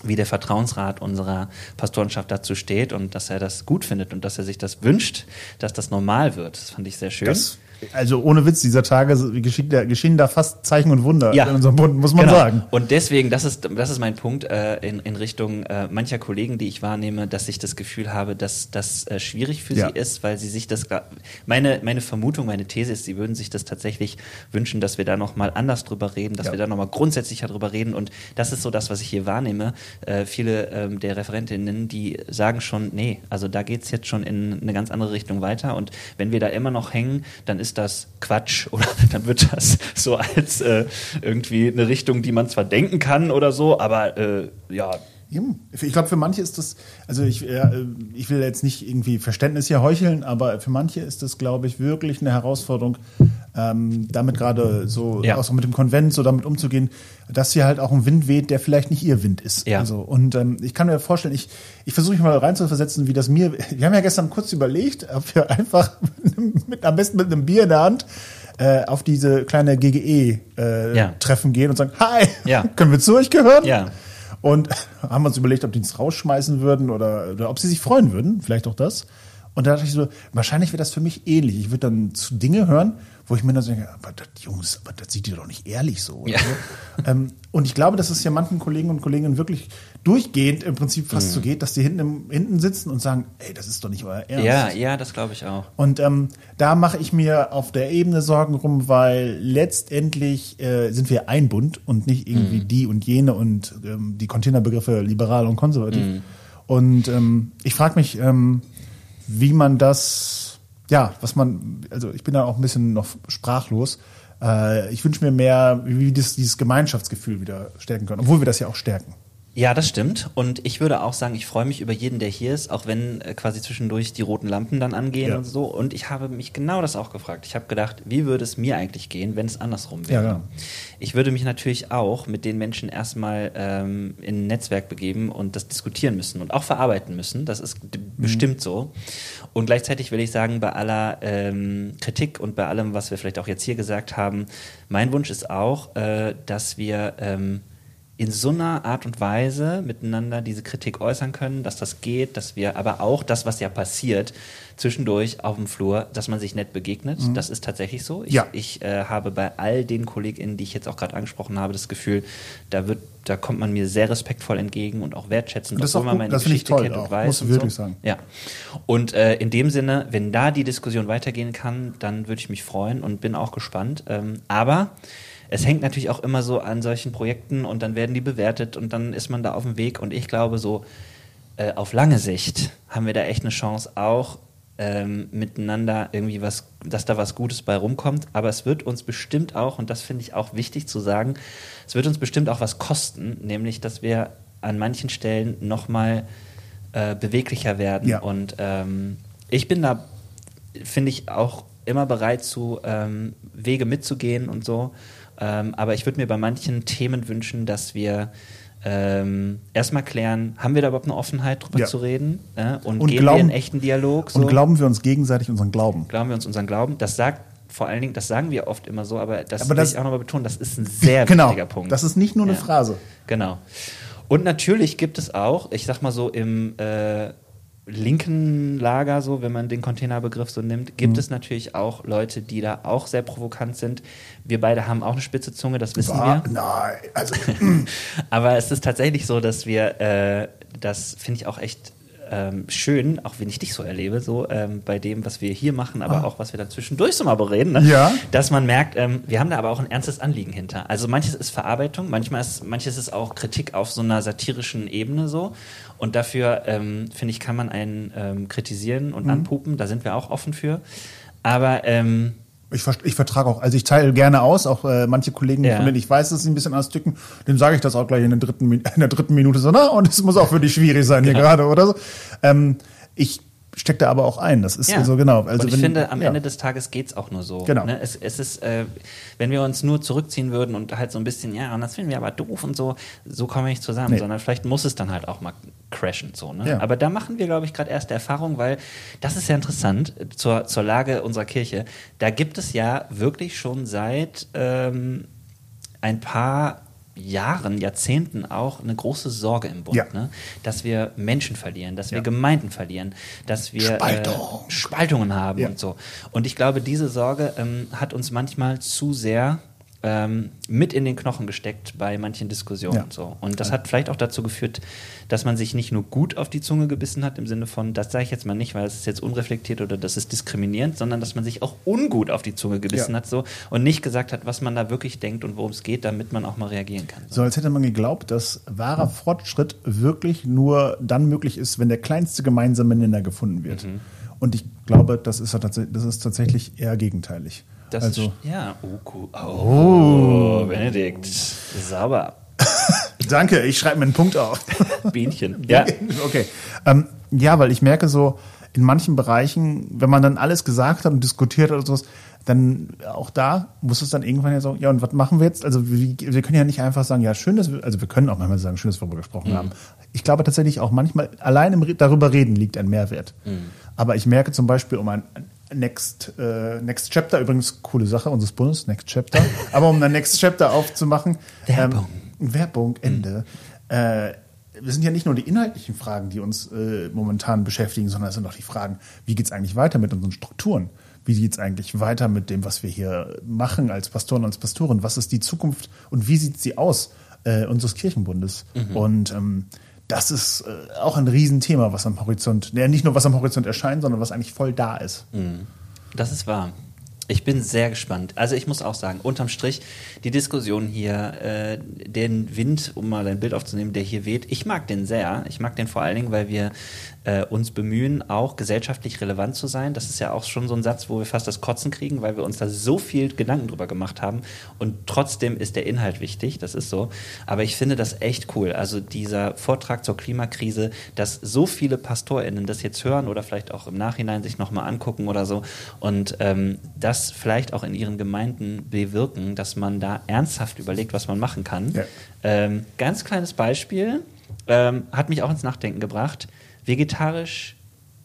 wie der Vertrauensrat unserer Pastorenschaft dazu steht und dass er das gut findet und dass er sich das wünscht, dass das normal wird. Das fand ich sehr schön. Das, also ohne Witz, dieser Tage geschehen da fast Zeichen und Wunder Ja. in unserem Bund, muss man Genau. sagen. Und deswegen, das ist, das ist mein Punkt äh, in, in Richtung äh, mancher Kollegen, die ich wahrnehme, dass ich das Gefühl habe, dass das äh, schwierig für Ja. sie ist, weil sie sich das meine meine Vermutung, meine These ist, sie würden sich das tatsächlich wünschen, dass wir da noch mal anders drüber reden, dass Ja. wir da noch mal grundsätzlicher drüber reden. Und das ist so das, was ich hier wahrnehme. Äh, viele ähm, der Referentinnen, die sagen schon, nee, also da geht's jetzt schon in eine ganz andere Richtung weiter. Und wenn wir da immer noch hängen, dann ist das Quatsch <laughs> oder dann wird das so als äh, irgendwie eine Richtung, die man zwar denken kann oder so, aber äh, ja. Ich glaube, für manche ist das, also ich, äh, ich will jetzt nicht irgendwie Verständnis hier heucheln, aber für manche ist das, glaube ich, wirklich eine Herausforderung, ähm, damit gerade so, Ja. auch mit dem Konvent, so damit umzugehen, dass hier halt auch ein Wind weht, der vielleicht nicht ihr Wind ist. Ja. Also, und ähm, ich kann mir vorstellen, ich, ich versuche mich mal reinzuversetzen, wie das mir, wir haben ja gestern kurz überlegt, ob wir einfach <laughs> mit, am besten mit einem Bier in der Hand äh, auf diese kleine GGE-Treffen äh, Ja. Treffen gehen und sagen, hi, <laughs> können wir zu euch gehören? Ja. Und <laughs> haben uns überlegt, ob die uns rausschmeißen würden oder, oder ob sie sich freuen würden. Vielleicht auch das. Und da dachte ich so, wahrscheinlich wäre das für mich ähnlich. Ich würde dann zu Dinge hören, wo ich mir dann so denke, aber das, Jungs, aber das sieht ihr doch nicht ehrlich so. Ja. so. ähm, und ich glaube, dass es ja manchen Kollegen und Kolleginnen wirklich durchgehend im Prinzip Mhm. fast so geht, dass die hinten, im, hinten sitzen und sagen, ey, das ist doch nicht euer Ernst. ja, ja, das glaube ich auch. Und ähm, da mache ich mir auf der Ebene Sorgen rum, weil letztendlich äh, sind wir ein Bund und nicht irgendwie die und jene und ähm, die Containerbegriffe liberal und konservativ. Und ähm, ich frage mich, ähm, wie man das, ja, was man, also ich bin da auch ein bisschen noch sprachlos. Äh, ich wünsche mir mehr, wie wir dieses Gemeinschaftsgefühl wieder stärken können, obwohl wir das ja auch stärken. Ja, das stimmt. Und ich würde auch sagen, ich freue mich über jeden, der hier ist, auch wenn äh, quasi zwischendurch die roten Lampen dann angehen Ja. und so. Und ich habe mich genau das auch gefragt. Ich habe gedacht, wie würde es mir eigentlich gehen, wenn es andersrum Ja, wäre? genau. Ich würde mich natürlich auch mit den Menschen erstmal ähm, in ein Netzwerk begeben und das diskutieren müssen und auch verarbeiten müssen. Das ist Mhm. bestimmt so. Und gleichzeitig will ich sagen, bei aller ähm, Kritik und bei allem, was wir vielleicht auch jetzt hier gesagt haben, mein Wunsch ist auch, äh, dass wir ähm, in so einer Art und Weise miteinander diese Kritik äußern können, dass das geht, dass wir aber auch das, was ja passiert, zwischendurch auf dem Flur, dass man sich nett begegnet. Mhm. Das ist tatsächlich so. Ich, ja. ich äh, habe bei all den KollegInnen, die ich jetzt auch gerade angesprochen habe, das Gefühl, da wird, da kommt man mir sehr respektvoll entgegen und auch wertschätzend, das obwohl man meine das Geschichte kennt auch, und weiß. Muss und wirklich so. sagen. Ja. Und äh, in dem Sinne, wenn da die Diskussion weitergehen kann, dann würde ich mich freuen und bin auch gespannt. Ähm, aber es hängt natürlich auch immer so an solchen Projekten und dann werden die bewertet und dann ist man da auf dem Weg. Und ich glaube, so äh, auf lange Sicht haben wir da echt eine Chance, auch ähm, miteinander irgendwie was, dass da was Gutes bei rumkommt. Aber es wird uns bestimmt auch, und das finde ich auch wichtig zu sagen, es wird uns bestimmt auch was kosten, nämlich dass wir an manchen Stellen nochmal äh, beweglicher werden. Ja. Und ähm, ich bin da, finde ich, auch immer bereit zu, ähm, Wege mitzugehen und so. Ähm, aber ich würde mir bei manchen Themen wünschen, dass wir ähm, erstmal klären, haben wir da überhaupt eine Offenheit drüber Ja. zu reden? Äh? Und, Und gehen wir glauben- in echten Dialog? So? Und glauben wir uns gegenseitig unseren Glauben. Glauben wir uns unseren Glauben? Das sagt vor allen Dingen, das sagen wir oft immer so, aber das Aber will das- ich auch nochmal betonen, das ist ein sehr genau. wichtiger Punkt. Das ist nicht nur eine Ja. Phrase. Genau. Und natürlich gibt es auch, ich sag mal so im äh, linken Lager, so wenn man den Containerbegriff so nimmt, gibt es natürlich auch Leute, die da auch sehr provokant sind. Wir beide haben auch eine spitze Zunge, das wissen War, wir. nein, also <laughs> Aber es ist tatsächlich so, dass wir, äh, das finde ich auch echt ähm, schön, auch wenn ich dich so erlebe, so ähm, bei dem, was wir hier machen, aber Ah. auch was wir dann zwischendurch so mal bereden, ne? Ja. dass man merkt, ähm, wir haben da aber auch ein ernstes Anliegen hinter. Also manches ist Verarbeitung, manchmal ist, manches ist auch Kritik auf so einer satirischen Ebene so. Und dafür, ähm, finde ich, kann man einen ähm, kritisieren Mhm. und anpupen, da sind wir auch offen für. Aber ähm, ich, ich vertrage auch, also ich teile gerne aus, auch äh, manche Kollegen, Ja. von denen ich weiß, dass sie ein bisschen ausdrücken, dem sage ich das auch gleich in der dritten, <laughs> in der dritten Minute so, na, und es muss auch für dich schwierig sein hier gerade oder so. Ähm, ich stecke da aber auch ein, das ist Ja. so genau. Also und ich wenn- finde, am ja. Ende des Tages geht's auch nur so. Genau. Ne? Es, es ist, äh, wenn wir uns nur zurückziehen würden und halt so ein bisschen, ja, und das finden wir aber doof und so, so kommen wir nicht zusammen, Nee. sondern vielleicht muss es dann halt auch mal crashen. So, ne? Ja. Aber da machen wir, glaube ich, gerade erste Erfahrung, weil das ist ja interessant zur, zur Lage unserer Kirche. Da gibt es ja wirklich schon seit ähm, ein paar Jahren, Jahrzehnten auch eine große Sorge im Bund, Ja. ne? dass wir Menschen verlieren, dass wir Ja. Gemeinden verlieren, dass wir Spaltung. Äh, Spaltungen haben Ja. und so. Und ich glaube, diese Sorge ähm, hat uns manchmal zu sehr ähm, mit in den Knochen gesteckt bei manchen Diskussionen. Ja. So. Und das hat vielleicht auch dazu geführt, dass man sich nicht nur gut auf die Zunge gebissen hat, im Sinne von, das sage ich jetzt mal nicht, weil es ist jetzt unreflektiert oder das ist diskriminierend, sondern dass man sich auch ungut auf die Zunge gebissen Ja. hat so und nicht gesagt hat, was man da wirklich denkt und worum es geht, damit man auch mal reagieren kann. So als hätte man geglaubt, dass wahrer Fortschritt wirklich nur dann möglich ist, wenn der kleinste gemeinsame Nenner gefunden wird. Mhm. Und ich glaube, das ist, ja das ist tatsächlich eher gegenteilig. Das also, ist, ja, oh, cool. oh, Benedikt, sauber. <laughs> danke, ich schreibe mir einen Punkt auf. <laughs> Bienchen. Ja. Okay. Ähm, ja, weil ich merke so, in manchen Bereichen, wenn man dann alles gesagt hat und diskutiert hat oder sowas, dann auch da muss es dann irgendwann ja so, ja, und was machen wir jetzt? Also wir, wir können ja nicht einfach sagen, ja, schön, dass wir, also wir können auch manchmal sagen, schön, dass wir darüber gesprochen haben. Ich glaube tatsächlich auch manchmal, allein im darüber reden liegt ein Mehrwert. Aber ich merke zum Beispiel, um ein Next, äh, Next Chapter, übrigens coole Sache unseres Bundes, Next Chapter, aber um ein Next Chapter aufzumachen, <laughs> Werbung. ähm, Werbung, Ende. Äh, wir sind ja nicht nur die inhaltlichen Fragen, die uns äh, momentan beschäftigen, sondern es sind auch die Fragen, wie geht's eigentlich weiter mit unseren Strukturen? Wie geht's eigentlich weiter mit dem, was wir hier machen als Pastoren, als Pastoren? Was ist die Zukunft und wie sieht sie aus äh, unseres Kirchenbundes? Und ähm, das ist äh, auch ein Riesenthema, was am Horizont, ja, nicht nur was am Horizont erscheint, sondern was eigentlich voll da ist. Das ist wahr. Ich bin sehr gespannt. Also ich muss auch sagen, unterm Strich, die Diskussion hier, äh, den Wind, um mal ein Bild aufzunehmen, der hier weht, ich mag den sehr. Ich mag den vor allen Dingen, weil wir äh, uns bemühen, auch gesellschaftlich relevant zu sein. Das ist ja auch schon so ein Satz, wo wir fast das Kotzen kriegen, weil wir uns da so viel Gedanken drüber gemacht haben. Und trotzdem ist der Inhalt wichtig, das ist so. Aber ich finde das echt cool. Also dieser Vortrag zur Klimakrise, dass so viele PastorInnen das jetzt hören oder vielleicht auch im Nachhinein sich nochmal angucken oder so und ähm, das vielleicht auch in ihren Gemeinden bewirken, dass man da ernsthaft überlegt, was man machen kann. Ja. Ähm, ganz kleines Beispiel, ähm, hat mich auch ins Nachdenken gebracht. Vegetarisch,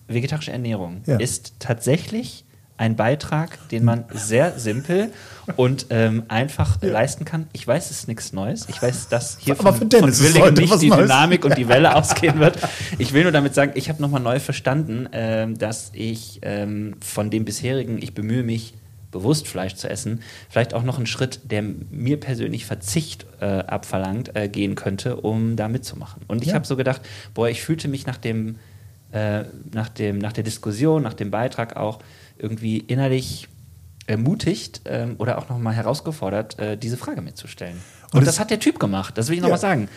vegetarische Ernährung Ja. ist tatsächlich ein Beitrag, den man sehr simpel und ähm, einfach ja. leisten kann. Ich weiß, es ist nichts Neues. Ich weiß, dass hier Aber von, von Willing nicht die Neues. Dynamik und die Welle <laughs> ausgehen wird. Ich will nur damit sagen, ich habe nochmal neu verstanden, ähm, dass ich ähm, von dem bisherigen, ich bemühe mich, bewusst Fleisch zu essen, vielleicht auch noch einen Schritt, der mir persönlich Verzicht äh, abverlangt, äh, gehen könnte, um da mitzumachen. Und ich ja. habe so gedacht, boah, ich fühlte mich nach dem, äh, nach dem, nach der Diskussion, nach dem Beitrag auch irgendwie innerlich ermutigt ähm, oder auch nochmal herausgefordert, äh, diese Frage mitzustellen. Und, Und das, das, hat der Typ gemacht, das will ich nochmal ja. sagen.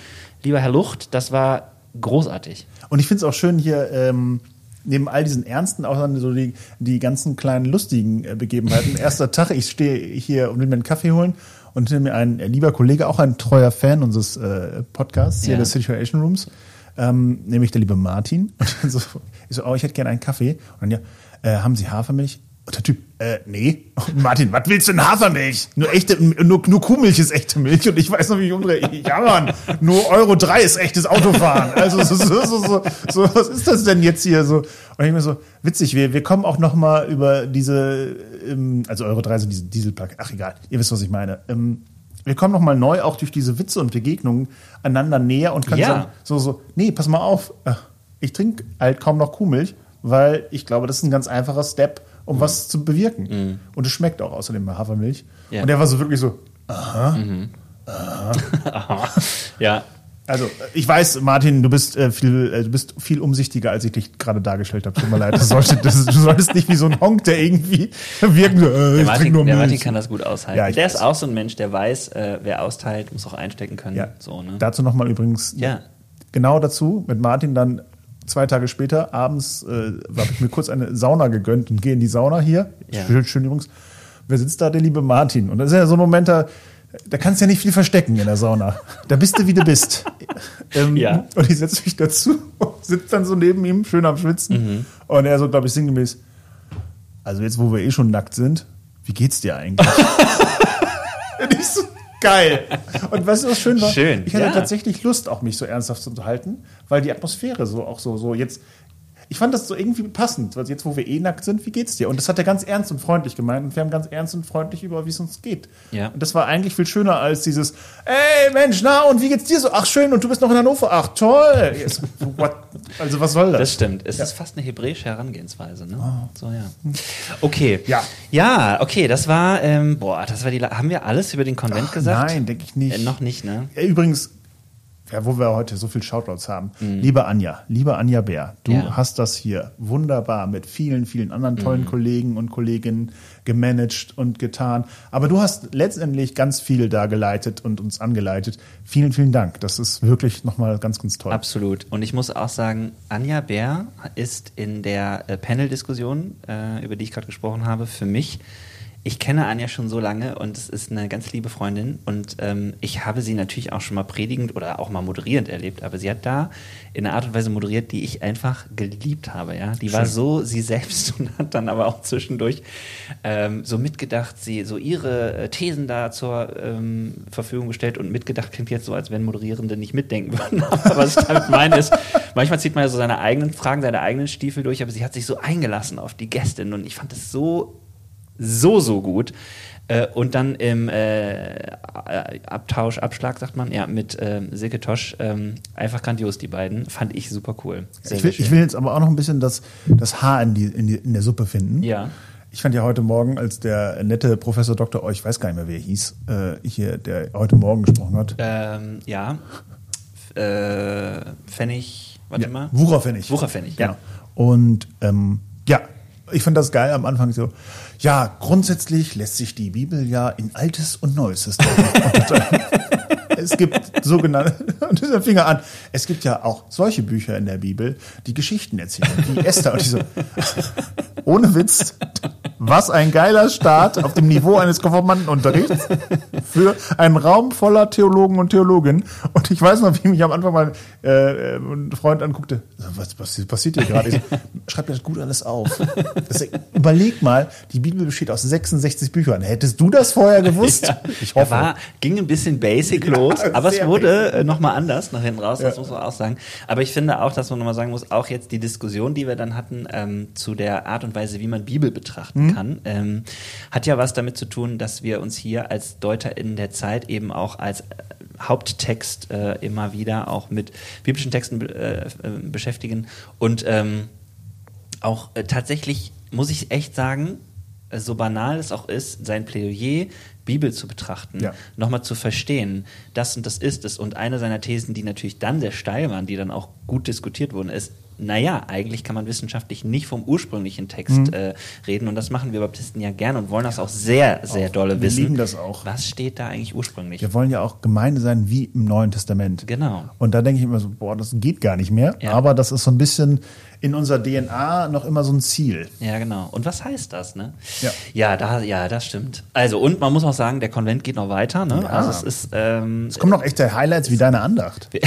Lieber Herr Lucht, das war großartig. Und ich finde es auch schön hier, ähm, neben all diesen ernsten auch dann so die, die ganzen kleinen lustigen äh, Begebenheiten. <laughs> Erster Tag, ich stehe hier und will mir einen Kaffee holen und hinter mir ein äh, lieber Kollege, auch ein treuer Fan unseres äh, Podcasts hier ja. des Situation Rooms, ähm, nämlich der liebe Martin. <laughs> Und so, ich so, oh, ich hätte gerne einen Kaffee. Und dann ja, äh, haben Sie Hafermilch? Und der Typ, äh, nee. Und <laughs> Martin, was willst du denn Hafermilch? Nur echte, nur, nur Kuhmilch ist echte Milch und ich weiß noch, wie ich umdrehe. Ja, Mann, nur Euro 3 ist echtes Autofahren. Also, so, so, so, so, so, was ist das denn jetzt hier so? Und ich mir so, witzig, wir, wir kommen auch noch mal über diese, ähm, also Euro 3 sind diese Dieselplug. Ach, egal. Ihr wisst, was ich meine. Ähm, wir kommen noch mal neu auch durch diese Witze und Begegnungen einander näher und können ja. sagen, so, so, nee, pass mal auf. Ich trinke halt kaum noch Kuhmilch weil ich glaube, das ist ein ganz einfacher Step, um mhm. was zu bewirken. Mhm. Und es schmeckt auch außerdem bei Hafermilch. Ja. Und er war so wirklich so, aha, mhm. aha. <laughs> aha. Ja. Also ich weiß, Martin, du bist äh, viel, äh, du bist viel umsichtiger, als ich dich gerade dargestellt habe. Tut mir leid. Das <laughs> sollte, das, du solltest nicht wie so ein Honk, der irgendwie <laughs> wirken. Äh, der, Martin, nur der Martin kann das gut aushalten. Ja, der weiß. ist auch so ein Mensch, der weiß, äh, wer austeilt, muss auch einstecken können. Ja. So, ne? Dazu nochmal übrigens ja. genau dazu mit Martin dann zwei Tage später, abends, äh, habe ich mir kurz eine Sauna gegönnt und gehe in die Sauna hier. Ja. Schön, schön übrigens. Wer sitzt da? Der liebe Martin. Und das ist ja so ein Moment, da, da kannst du ja nicht viel verstecken in der Sauna. Da bist du, wie du bist. <laughs> ähm, ja. Und ich setze mich dazu <laughs> und sitze dann so neben ihm, schön am Schwitzen. Mhm. Und er so, glaube ich, sinngemäß, also jetzt, wo wir eh schon nackt sind, wie geht's dir eigentlich? <laughs> und ich so, Geil. Und weißt du, was schön war? Schön. Ich hatte ja. tatsächlich Lust, auch mich so ernsthaft zu unterhalten, weil die Atmosphäre so auch so, so jetzt, ich fand das so irgendwie passend, weil jetzt, wo wir eh nackt sind, wie geht's dir? Und das hat er ganz ernst und freundlich gemeint und wir haben ganz ernst und freundlich über, wie es uns geht. Ja. Und das war eigentlich viel schöner als dieses, ey Mensch, na und wie geht's dir so? Ach schön, und du bist noch in Hannover. Ach toll. Yes. Also was soll das? Das stimmt. Es ja. ist fast eine hebräische Herangehensweise. Ne? Oh. So ja. Okay. Ja. Ja, okay. Das war, ähm, boah, das war die. Haben wir alles über den Konvent Ach, gesagt? Nein, denke ich nicht. Äh, noch nicht, ne? Übrigens, ja, wo wir heute so viel Shoutouts haben. Mhm. Liebe Anja, liebe Anja Bär, du ja. hast das hier wunderbar mit vielen, vielen anderen tollen mhm. Kollegen und Kolleginnen gemanagt und getan. Aber du hast letztendlich ganz viel da geleitet und uns angeleitet. Vielen, vielen Dank. Das ist wirklich nochmal ganz, ganz toll. Absolut. Und ich muss auch sagen, Anja Bär ist in der äh, Panel-Diskussion, äh, über die ich gerade gesprochen habe, für mich ich kenne Anja schon so lange und es ist eine ganz liebe Freundin und ähm, ich habe sie natürlich auch schon mal predigend oder auch mal moderierend erlebt, aber sie hat da in einer Art und Weise moderiert, die ich einfach geliebt habe. Ja, die Schön. war so sie selbst <laughs> und hat dann aber auch zwischendurch ähm, so mitgedacht, sie so ihre äh, Thesen da zur ähm, Verfügung gestellt und mitgedacht klingt jetzt so, als wenn Moderierende nicht mitdenken <laughs> würden. aber was ich damit meine ist, manchmal zieht man ja so seine eigenen Fragen, seine eigenen Stiefel durch, aber sie hat sich so eingelassen auf die Gästin und ich fand es so so, so gut. Äh, und dann im äh, Abtausch, Abschlag, sagt man, ja, mit ähm, Silke Tosch, ähm, einfach grandios, die beiden. Fand ich super cool. Sehr, ich, will, ich will jetzt aber auch noch ein bisschen das, das Haar in, die, in, die, in der Suppe finden. Ja. Ich fand ja heute Morgen, als der nette Professor Dr. Oh, ich weiß gar nicht mehr, wer er hieß, äh, hier, der heute Morgen gesprochen hat. Ähm, ja. Äh, Pfennig, warte ja. mal. Wucherpfennig. Wucherpfennig, ja. Genau. Und ähm, ja, ich fand das geil am Anfang so. Ja, grundsätzlich lässt sich die Bibel ja in Altes und Neues <laughs> unterteilen. Es gibt sogenannte, <laughs> und dieser Finger an, es gibt ja auch solche Bücher in der Bibel, die Geschichten erzählen, wie <laughs> Esther und diese, ohne Witz, was ein geiler Start auf dem Niveau eines Konformantenunterrichts für einen Raum voller Theologen und Theologinnen. Und ich weiß noch, wie mich am Anfang mal äh, ein Freund anguckte. Was, was passiert hier gerade? So, Schreib mir das gut alles auf. Das, überleg mal, die Bibel besteht aus 66 Büchern. Hättest du das vorher gewusst? Ja, ich hoffe. War, ging ein bisschen basic los los, <laughs> aber es wurde äh, nochmal anders nach hinten raus, das Ja. muss man auch sagen. Aber ich finde auch, dass man nochmal sagen muss, auch jetzt die Diskussion, die wir dann hatten ähm, zu der Art und Weise, wie man Bibel betrachten Mhm. kann, ähm, hat ja was damit zu tun, dass wir uns hier als Deuter in der Zeit eben auch als äh, Haupttext äh, immer wieder auch mit biblischen Texten äh, äh, beschäftigen und ähm, auch tatsächlich, muss ich echt sagen, so banal es auch ist, sein Plädoyer, Bibel zu betrachten, Ja. nochmal zu verstehen, das und das ist es. Und eine seiner Thesen, die natürlich dann sehr steil waren, die dann auch gut diskutiert wurden, ist, naja, eigentlich kann man wissenschaftlich nicht vom ursprünglichen Text Mhm. äh, reden. Und das machen wir Baptisten ja gerne und wollen das auch sehr, sehr dolle wir wissen. lieben das auch. Was steht da eigentlich ursprünglich? Wir wollen ja auch Gemeinde sein wie im Neuen Testament. Genau. Und da denke ich immer so, boah, das geht gar nicht mehr. Ja. Aber das ist so ein bisschen in unserer DNA noch immer so ein Ziel. Ja, genau. Und was heißt das, ne? Ja. Ja, da, ja, das stimmt. Also, und man muss auch sagen, der Konvent geht noch weiter, ne? Ja. Also, es ist, ähm, Es kommen noch echte Highlights wie deine Andacht. <laughs>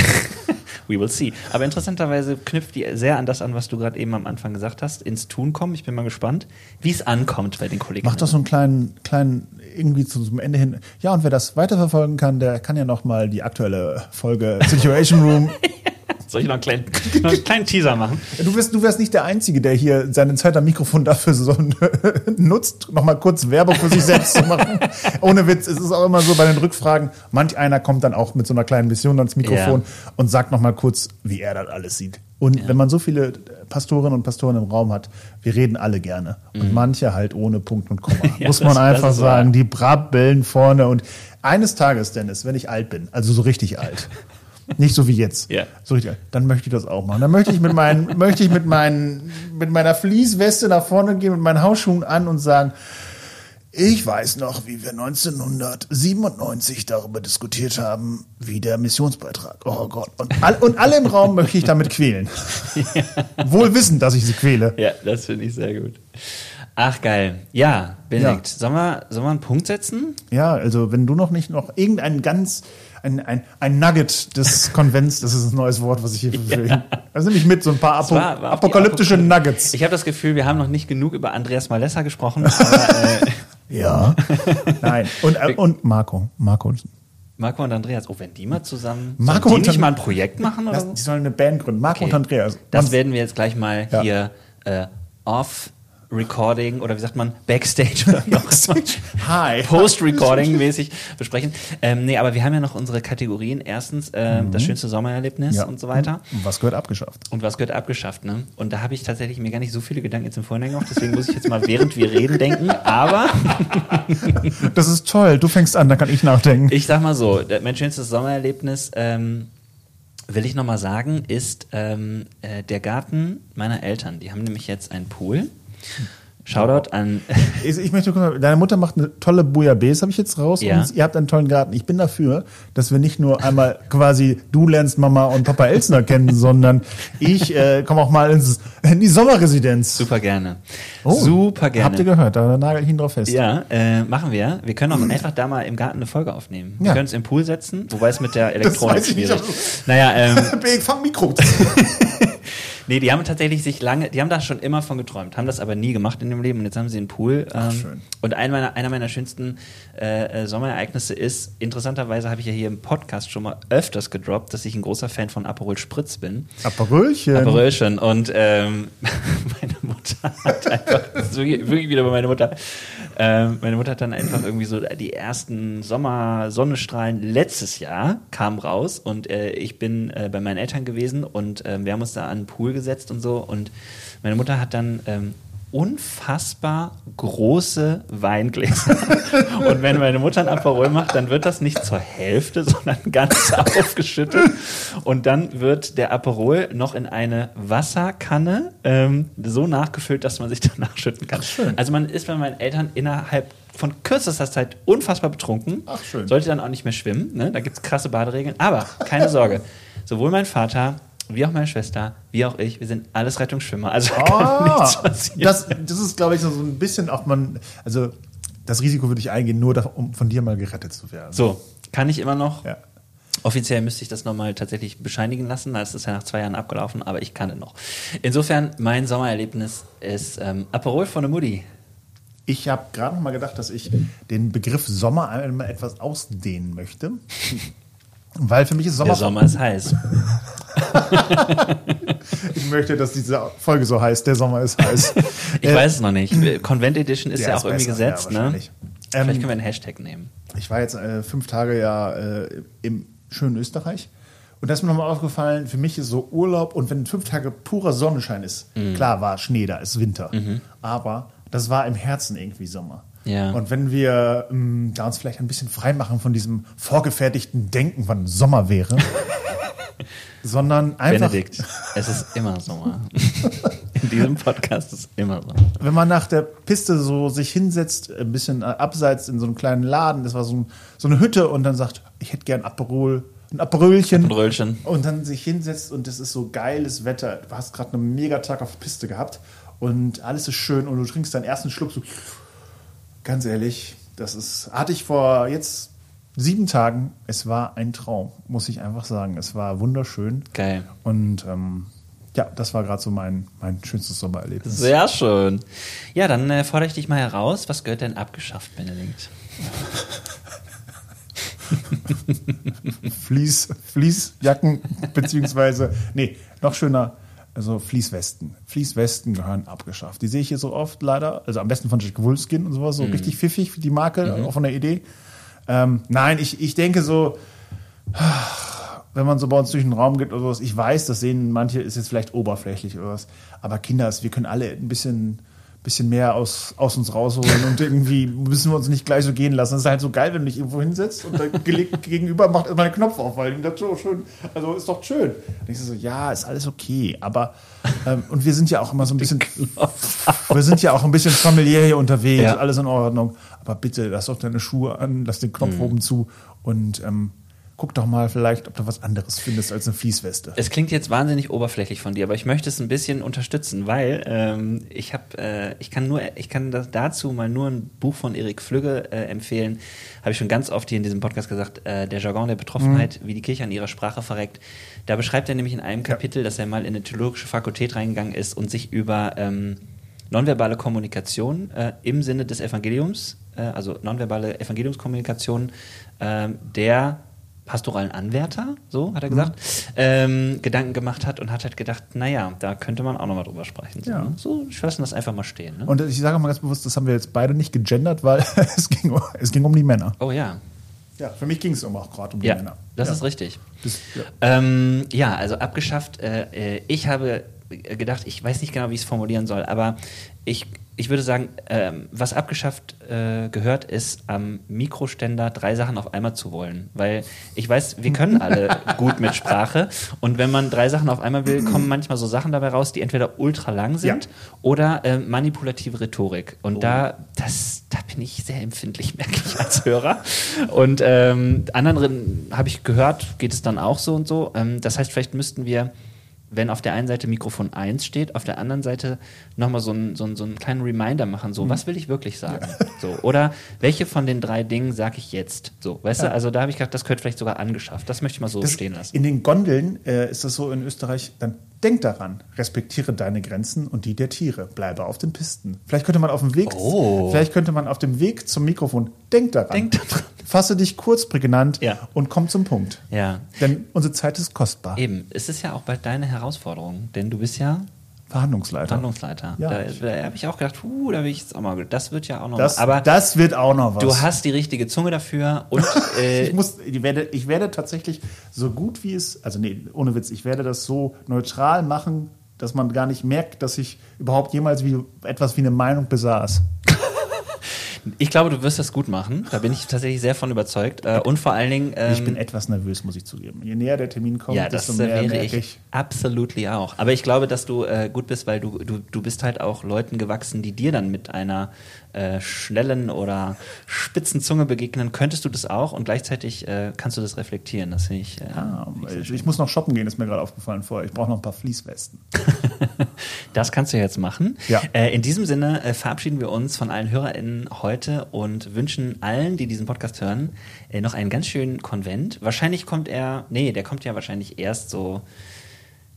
We will see. Aber interessanterweise knüpft die sehr an das an, was du gerade eben am Anfang gesagt hast, ins Tun kommen. Ich bin mal gespannt, wie es ankommt bei den Kollegen. Mach doch so einen kleinen, kleinen, irgendwie zu- zum Ende hin. Ja, und wer das weiterverfolgen kann, der kann ja noch mal die aktuelle Folge Situation Room. <laughs> Soll ich noch einen kleinen, noch <laughs> einen kleinen Teaser machen? Du wirst, du wärst nicht der Einzige, der hier seinen Zeit am Mikrofon dafür so <laughs> nutzt, noch mal kurz Werbung für sich selbst zu machen. <laughs> Ohne Witz, es ist auch immer so bei den Rückfragen, manch einer kommt dann auch mit so einer kleinen Mission ans Mikrofon Ja. und sagt noch mal kurz, wie er das alles sieht. Und wenn man so viele Pastorinnen und Pastoren im Raum hat, wir reden alle gerne. Und manche halt ohne Punkt und Komma. Ja, Muss man das- das einfach wahr. sagen. Die brabbeln vorne. Und eines Tages, Dennis, wenn ich alt bin, also so richtig alt, nicht so wie jetzt, Ja. so richtig dann möchte ich das auch machen. Dann möchte ich mit meinen, <laughs> möchte ich mit meinen, mit meiner Fließweste nach vorne gehen, mit meinen Hausschuhen an und sagen, ich weiß noch, wie wir 1997 darüber diskutiert haben, wie der Missionsbeitrag. Oh Gott. Und, all, und alle im Raum möchte ich damit quälen. <laughs> Wohl wissend, dass ich sie quäle. Ja, das finde ich sehr gut. Ach, geil. Ja, Benedikt, Ja. Sollen, wir, sollen wir einen Punkt setzen? Ja, also wenn du noch nicht noch irgendein ganz, ein, ein, ein Nugget des Konvents, das ist ein neues Wort, was ich hier für Also nämlich mit so ein paar Apo war- war die apokalyptische Apokalypse. Nuggets. Ich habe das Gefühl, wir haben noch nicht genug über Andreas Malessa gesprochen, <laughs> aber äh, Ja. Nein. Und, äh, und Marco. Marco. Marco und Andreas, oh, wenn die mal zusammen, Marco sollen und die nicht mal ein Projekt machen oder Das, die sollen eine Band gründen. Marco Okay. und Andreas. Das werden wir jetzt gleich mal Ja. hier äh, off Recording oder wie sagt man Backstage oder. <laughs> Hi. Post-Recording mäßig besprechen. Ähm, nee, aber wir haben ja noch unsere Kategorien. Erstens ähm, das schönste Sommererlebnis Mhm. Ja. und so weiter. Und Was gehört abgeschafft? Und was gehört abgeschafft, ne? Und da habe ich tatsächlich mir gar nicht so viele Gedanken jetzt im Vorhinein gemacht, deswegen muss ich jetzt mal während wir reden denken. Aber <laughs> Das ist toll. Du fängst an, dann kann ich nachdenken. ich sag mal so, mein schönstes Sommererlebnis, ähm, will ich nochmal sagen, ist ähm, äh, der Garten meiner Eltern. Die haben nämlich jetzt einen Pool. Shoutout an <laughs> Ich, ich möchte mal, deine Mutter macht eine tolle Bouillabaisse, habe ich jetzt raus. Ja. Und ihr habt einen tollen Garten. Ich bin dafür, dass wir nicht nur einmal <laughs> quasi du lernst Mama und Papa Elsner kennen, sondern ich äh, komme auch mal ins, in die Sommerresidenz. super gerne. Oh, super gerne. Habt ihr gehört? Da nagel ich ihn drauf fest. Ja, äh, machen wir. Wir können auch einfach da mal im Garten eine Folge aufnehmen. Wir Ja. können es im Pool setzen, wobei es mit der <laughs> Elektronik weiß ich schwierig aber- Naja, ähm, Ich fang Mikro. Nee, die haben tatsächlich sich lange, die haben da schon immer von geträumt, haben das aber nie gemacht in dem Leben und jetzt haben sie einen Pool. Ähm, schön. Und ein meiner, einer meiner schönsten äh, äh, Sommerereignisse ist, interessanterweise habe ich ja hier im Podcast schon mal öfters gedroppt, dass ich ein großer Fan von Aperol Spritz bin. Aperölchen. Aperölchen. Und ähm, <laughs> meine Mutter hat einfach, das ist wirklich, wirklich wieder bei meiner Mutter, ähm, meine Mutter hat dann einfach irgendwie so die ersten Sommer-Sonnenstrahlen letztes Jahr kamen raus und äh, ich bin äh, bei meinen Eltern gewesen und ähm, wir haben uns da an den Pool gesetzt und so und meine Mutter hat dann ähm, unfassbar große Weingläser. <laughs> Und wenn meine Mutter ein Aperol macht, dann wird das nicht zur Hälfte, <laughs> sondern ganz <laughs> aufgeschüttet. Und dann wird der Aperol noch in eine Wasserkanne ähm, so nachgefüllt, dass man sich danach schütten kann. schön. Also man ist bei meinen Eltern innerhalb von kürzester Zeit unfassbar betrunken. Ach, schön. Sollte dann auch nicht mehr schwimmen. Ne? Da gibt es krasse Baderegeln. Aber keine Sorge. Sowohl mein Vater wie auch meine Schwester, wie auch ich, wir sind alles Rettungsschwimmer. Also da kann nichts passieren. das, das ist, glaube ich, so ein bisschen auch man, also das Risiko würde ich eingehen, nur da, um von dir mal gerettet zu werden. So, kann ich immer noch. Ja. Offiziell müsste ich das nochmal tatsächlich bescheinigen lassen. Das ist ja nach zwei Jahren abgelaufen, aber ich kann es noch. Insofern, mein Sommererlebnis ist ähm, Aperol von der Mutti. Ich habe gerade noch mal gedacht, dass ich den Begriff Sommer einmal etwas ausdehnen möchte. <laughs> Weil für mich ist Sommer. Der Sommer ist heiß. <laughs> <laughs> ich möchte, dass diese Folge so heißt. Der Sommer ist heiß. ich äh, weiß es noch nicht. Convent Edition ist ja auch irgendwie besser, gesetzt, ja, ne? Vielleicht ähm, können wir einen Hashtag nehmen. Ich war jetzt äh, fünf Tage ja äh, im schönen Österreich. Und da ist mir nochmal aufgefallen, für mich ist so Urlaub und wenn fünf Tage purer Sonnenschein ist, mhm. klar war Schnee, da ist Winter. Mhm. Aber das war im Herzen irgendwie Sommer. Ja. Und wenn wir ähm, da uns vielleicht ein bisschen frei machen von diesem vorgefertigten Denken, wann Sommer wäre, <laughs> sondern einfach. Benedikt, es ist immer Sommer. <laughs> In diesem Podcast ist immer Sommer. Wenn man nach der Piste so sich hinsetzt, ein bisschen abseits in so einem kleinen Laden, das war so, ein, so eine Hütte und dann sagt, ich hätte gern Aperol, ein Aperölchen. Aperölchen. Und dann sich hinsetzt und es ist so geiles Wetter. Du hast gerade einen mega Tag auf der Piste gehabt und alles ist schön und du trinkst deinen ersten Schluck so ganz ehrlich, das ist, hatte ich vor jetzt sieben Tagen. Es war ein Traum, muss ich einfach sagen. Es war wunderschön. Geil. Und ähm, ja, das war gerade so mein, mein schönstes Sommererlebnis. Sehr schön. Ja, dann äh, fordere ich dich mal heraus. Was gehört denn abgeschafft, Benedikt? <laughs> Fließ, Fließjacken, beziehungsweise, nee, noch schöner, also Fließwesten. Fließwesten gehören abgeschafft. Die sehe ich hier so oft leider. Also am besten von Jack Wolfskin und sowas. So mhm. richtig pfiffig wie die Marke, mhm. auch von der Idee. Ähm, nein, ich, ich denke so, wenn man so bei uns durch den Raum geht oder sowas, ich weiß, das sehen manche, ist jetzt vielleicht oberflächlich oder was. Aber Kinder, wir können alle ein bisschen bisschen mehr aus, aus uns rausholen und irgendwie müssen wir uns nicht gleich so gehen lassen. Das ist halt so geil, wenn du dich irgendwo hinsetzt und der <laughs> gegenüber macht immer einen Knopf auf, weil das so schön, also ist doch schön. Und ich so, ja, ist alles okay, aber ähm, und wir sind ja auch immer so ein bisschen, <laughs> wir sind ja auch ein bisschen familiär hier unterwegs, ja. alles in Ordnung. Aber bitte, lass doch deine Schuhe an, lass den Knopf mhm. oben zu und ähm, guck doch mal vielleicht, ob du was anderes findest als eine Fließweste. Es klingt jetzt wahnsinnig oberflächlich von dir, aber ich möchte es ein bisschen unterstützen, weil ähm, ich habe, äh, ich kann nur, ich kann dazu mal nur ein Buch von Erik Flügge äh, empfehlen. Habe ich schon ganz oft hier in diesem Podcast gesagt, äh, der Jargon der Betroffenheit, mhm. wie die Kirche an ihrer Sprache verreckt. Da beschreibt er nämlich in einem Kapitel, ja. dass er mal in eine theologische Fakultät reingegangen ist und sich über ähm, nonverbale Kommunikation äh, im Sinne des Evangeliums, äh, also nonverbale Evangeliumskommunikation, äh, der pastoralen Anwärter, so hat er gesagt, mhm. ähm, Gedanken gemacht hat und hat halt gedacht, naja, da könnte man auch nochmal drüber sprechen. So, ja. ne? so ich lasse das einfach mal stehen. Ne? Und ich sage mal ganz bewusst, das haben wir jetzt beide nicht gegendert, weil <laughs> es ging, es ging um die Männer. Oh ja. Ja, für mich ging es auch gerade um die ja, Männer. Das ja. ist richtig. Das, ja. Ähm, ja. also abgeschafft. Äh, äh ich habe gedacht, ich weiß nicht genau, wie ich es formulieren soll, aber ich ich würde sagen, ähm, was abgeschafft äh, gehört, ist am Mikroständer drei Sachen auf einmal zu wollen. Weil ich weiß, wir können <laughs> alle gut mit Sprache. Und wenn man drei Sachen auf einmal will, kommen manchmal so Sachen dabei raus, die entweder ultra lang sind ja. oder äh, manipulative Rhetorik. Und oh. da, das, da bin ich sehr empfindlich, <laughs> merke ich als Hörer. Und ähm, anderen habe ich gehört, geht es dann auch so und so. Ähm, das heißt, vielleicht müssten wir wenn auf der einen Seite Mikrofon 1 steht, auf der anderen Seite nochmal so, ein, so, ein, so einen kleinen Reminder machen, so, mhm. was will ich wirklich sagen? Ja. So, oder welche von den drei Dingen sage ich jetzt? So, weißt ja. du, also da habe ich gedacht, das könnte vielleicht sogar angeschafft. Das möchte ich mal so das, stehen lassen. In den Gondeln äh, ist das so in Österreich, dann denk daran, respektiere deine Grenzen und die der Tiere, bleibe auf den Pisten. Vielleicht könnte man auf dem Weg, oh. vielleicht könnte man auf dem Weg zum Mikrofon, denk daran. Denk daran. Fasse dich kurz prägnant ja. und komm zum Punkt. Ja. Denn unsere Zeit ist kostbar. Eben, es ist ja auch bald deine Herausforderung, denn du bist ja Verhandlungsleiter. Verhandlungsleiter. Ja. Da, da habe ich auch gedacht, uh, da will ich jetzt auch mal. Das wird ja auch noch das, was. Aber das wird auch noch was. Du hast die richtige Zunge dafür und <laughs> äh, ich, muss, ich, werde, ich werde tatsächlich so gut wie es, also nee, ohne Witz, ich werde das so neutral machen, dass man gar nicht merkt, dass ich überhaupt jemals wie, etwas wie eine Meinung besaß. Ich glaube, du wirst das gut machen. Da bin ich tatsächlich sehr von überzeugt. Äh, und vor allen Dingen. Ähm, ich bin etwas nervös, muss ich zugeben. Je näher der Termin kommt, ja, desto mehr wäre ich, ich. Absolut auch. Aber ich glaube, dass du äh, gut bist, weil du, du, du bist halt auch Leuten gewachsen, die dir dann mit einer äh, schnellen oder spitzen Zunge begegnen, könntest du das auch und gleichzeitig äh, kannst du das reflektieren. Das finde ich. Äh, ah, ich, ich, muss noch shoppen gehen, ist mir gerade aufgefallen vorher. Ich brauche noch ein paar Fließwesten. <laughs> das kannst du jetzt machen. Ja. Äh, in diesem Sinne äh, verabschieden wir uns von allen HörerInnen heute und wünschen allen, die diesen Podcast hören, noch einen ganz schönen Konvent. Wahrscheinlich kommt er, nee, der kommt ja wahrscheinlich erst so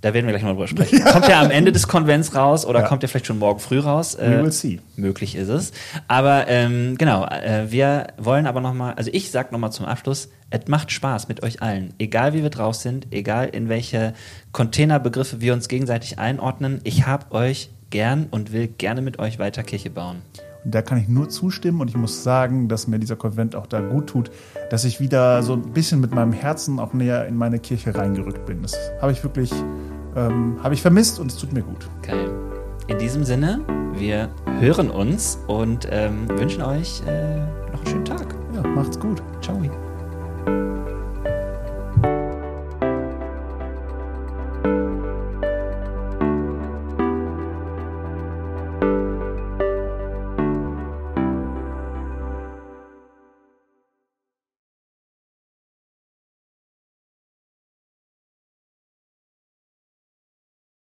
Da werden wir gleich mal drüber sprechen. Kommt der am Ende des Konvents raus oder Ja. kommt der vielleicht schon morgen früh raus? Äh, We will see. Möglich ist es. Aber ähm, genau, äh, wir wollen aber nochmal, also ich sag nochmal zum Abschluss, es macht Spaß mit euch allen. Egal wie wir drauf sind, egal in welche Containerbegriffe wir uns gegenseitig einordnen. Ich hab euch gern und will gerne mit euch weiter Kirche bauen. Und da kann ich nur zustimmen und ich muss sagen, dass mir dieser Konvent auch da gut tut, dass ich wieder so ein bisschen mit meinem Herzen auch näher in meine Kirche reingerückt bin. Das habe ich wirklich, ähm, habe ich vermisst und es tut mir gut. Geil. In diesem Sinne, wir hören uns und ähm, wünschen euch äh, noch einen schönen Tag. Ja, macht's gut. Ciao.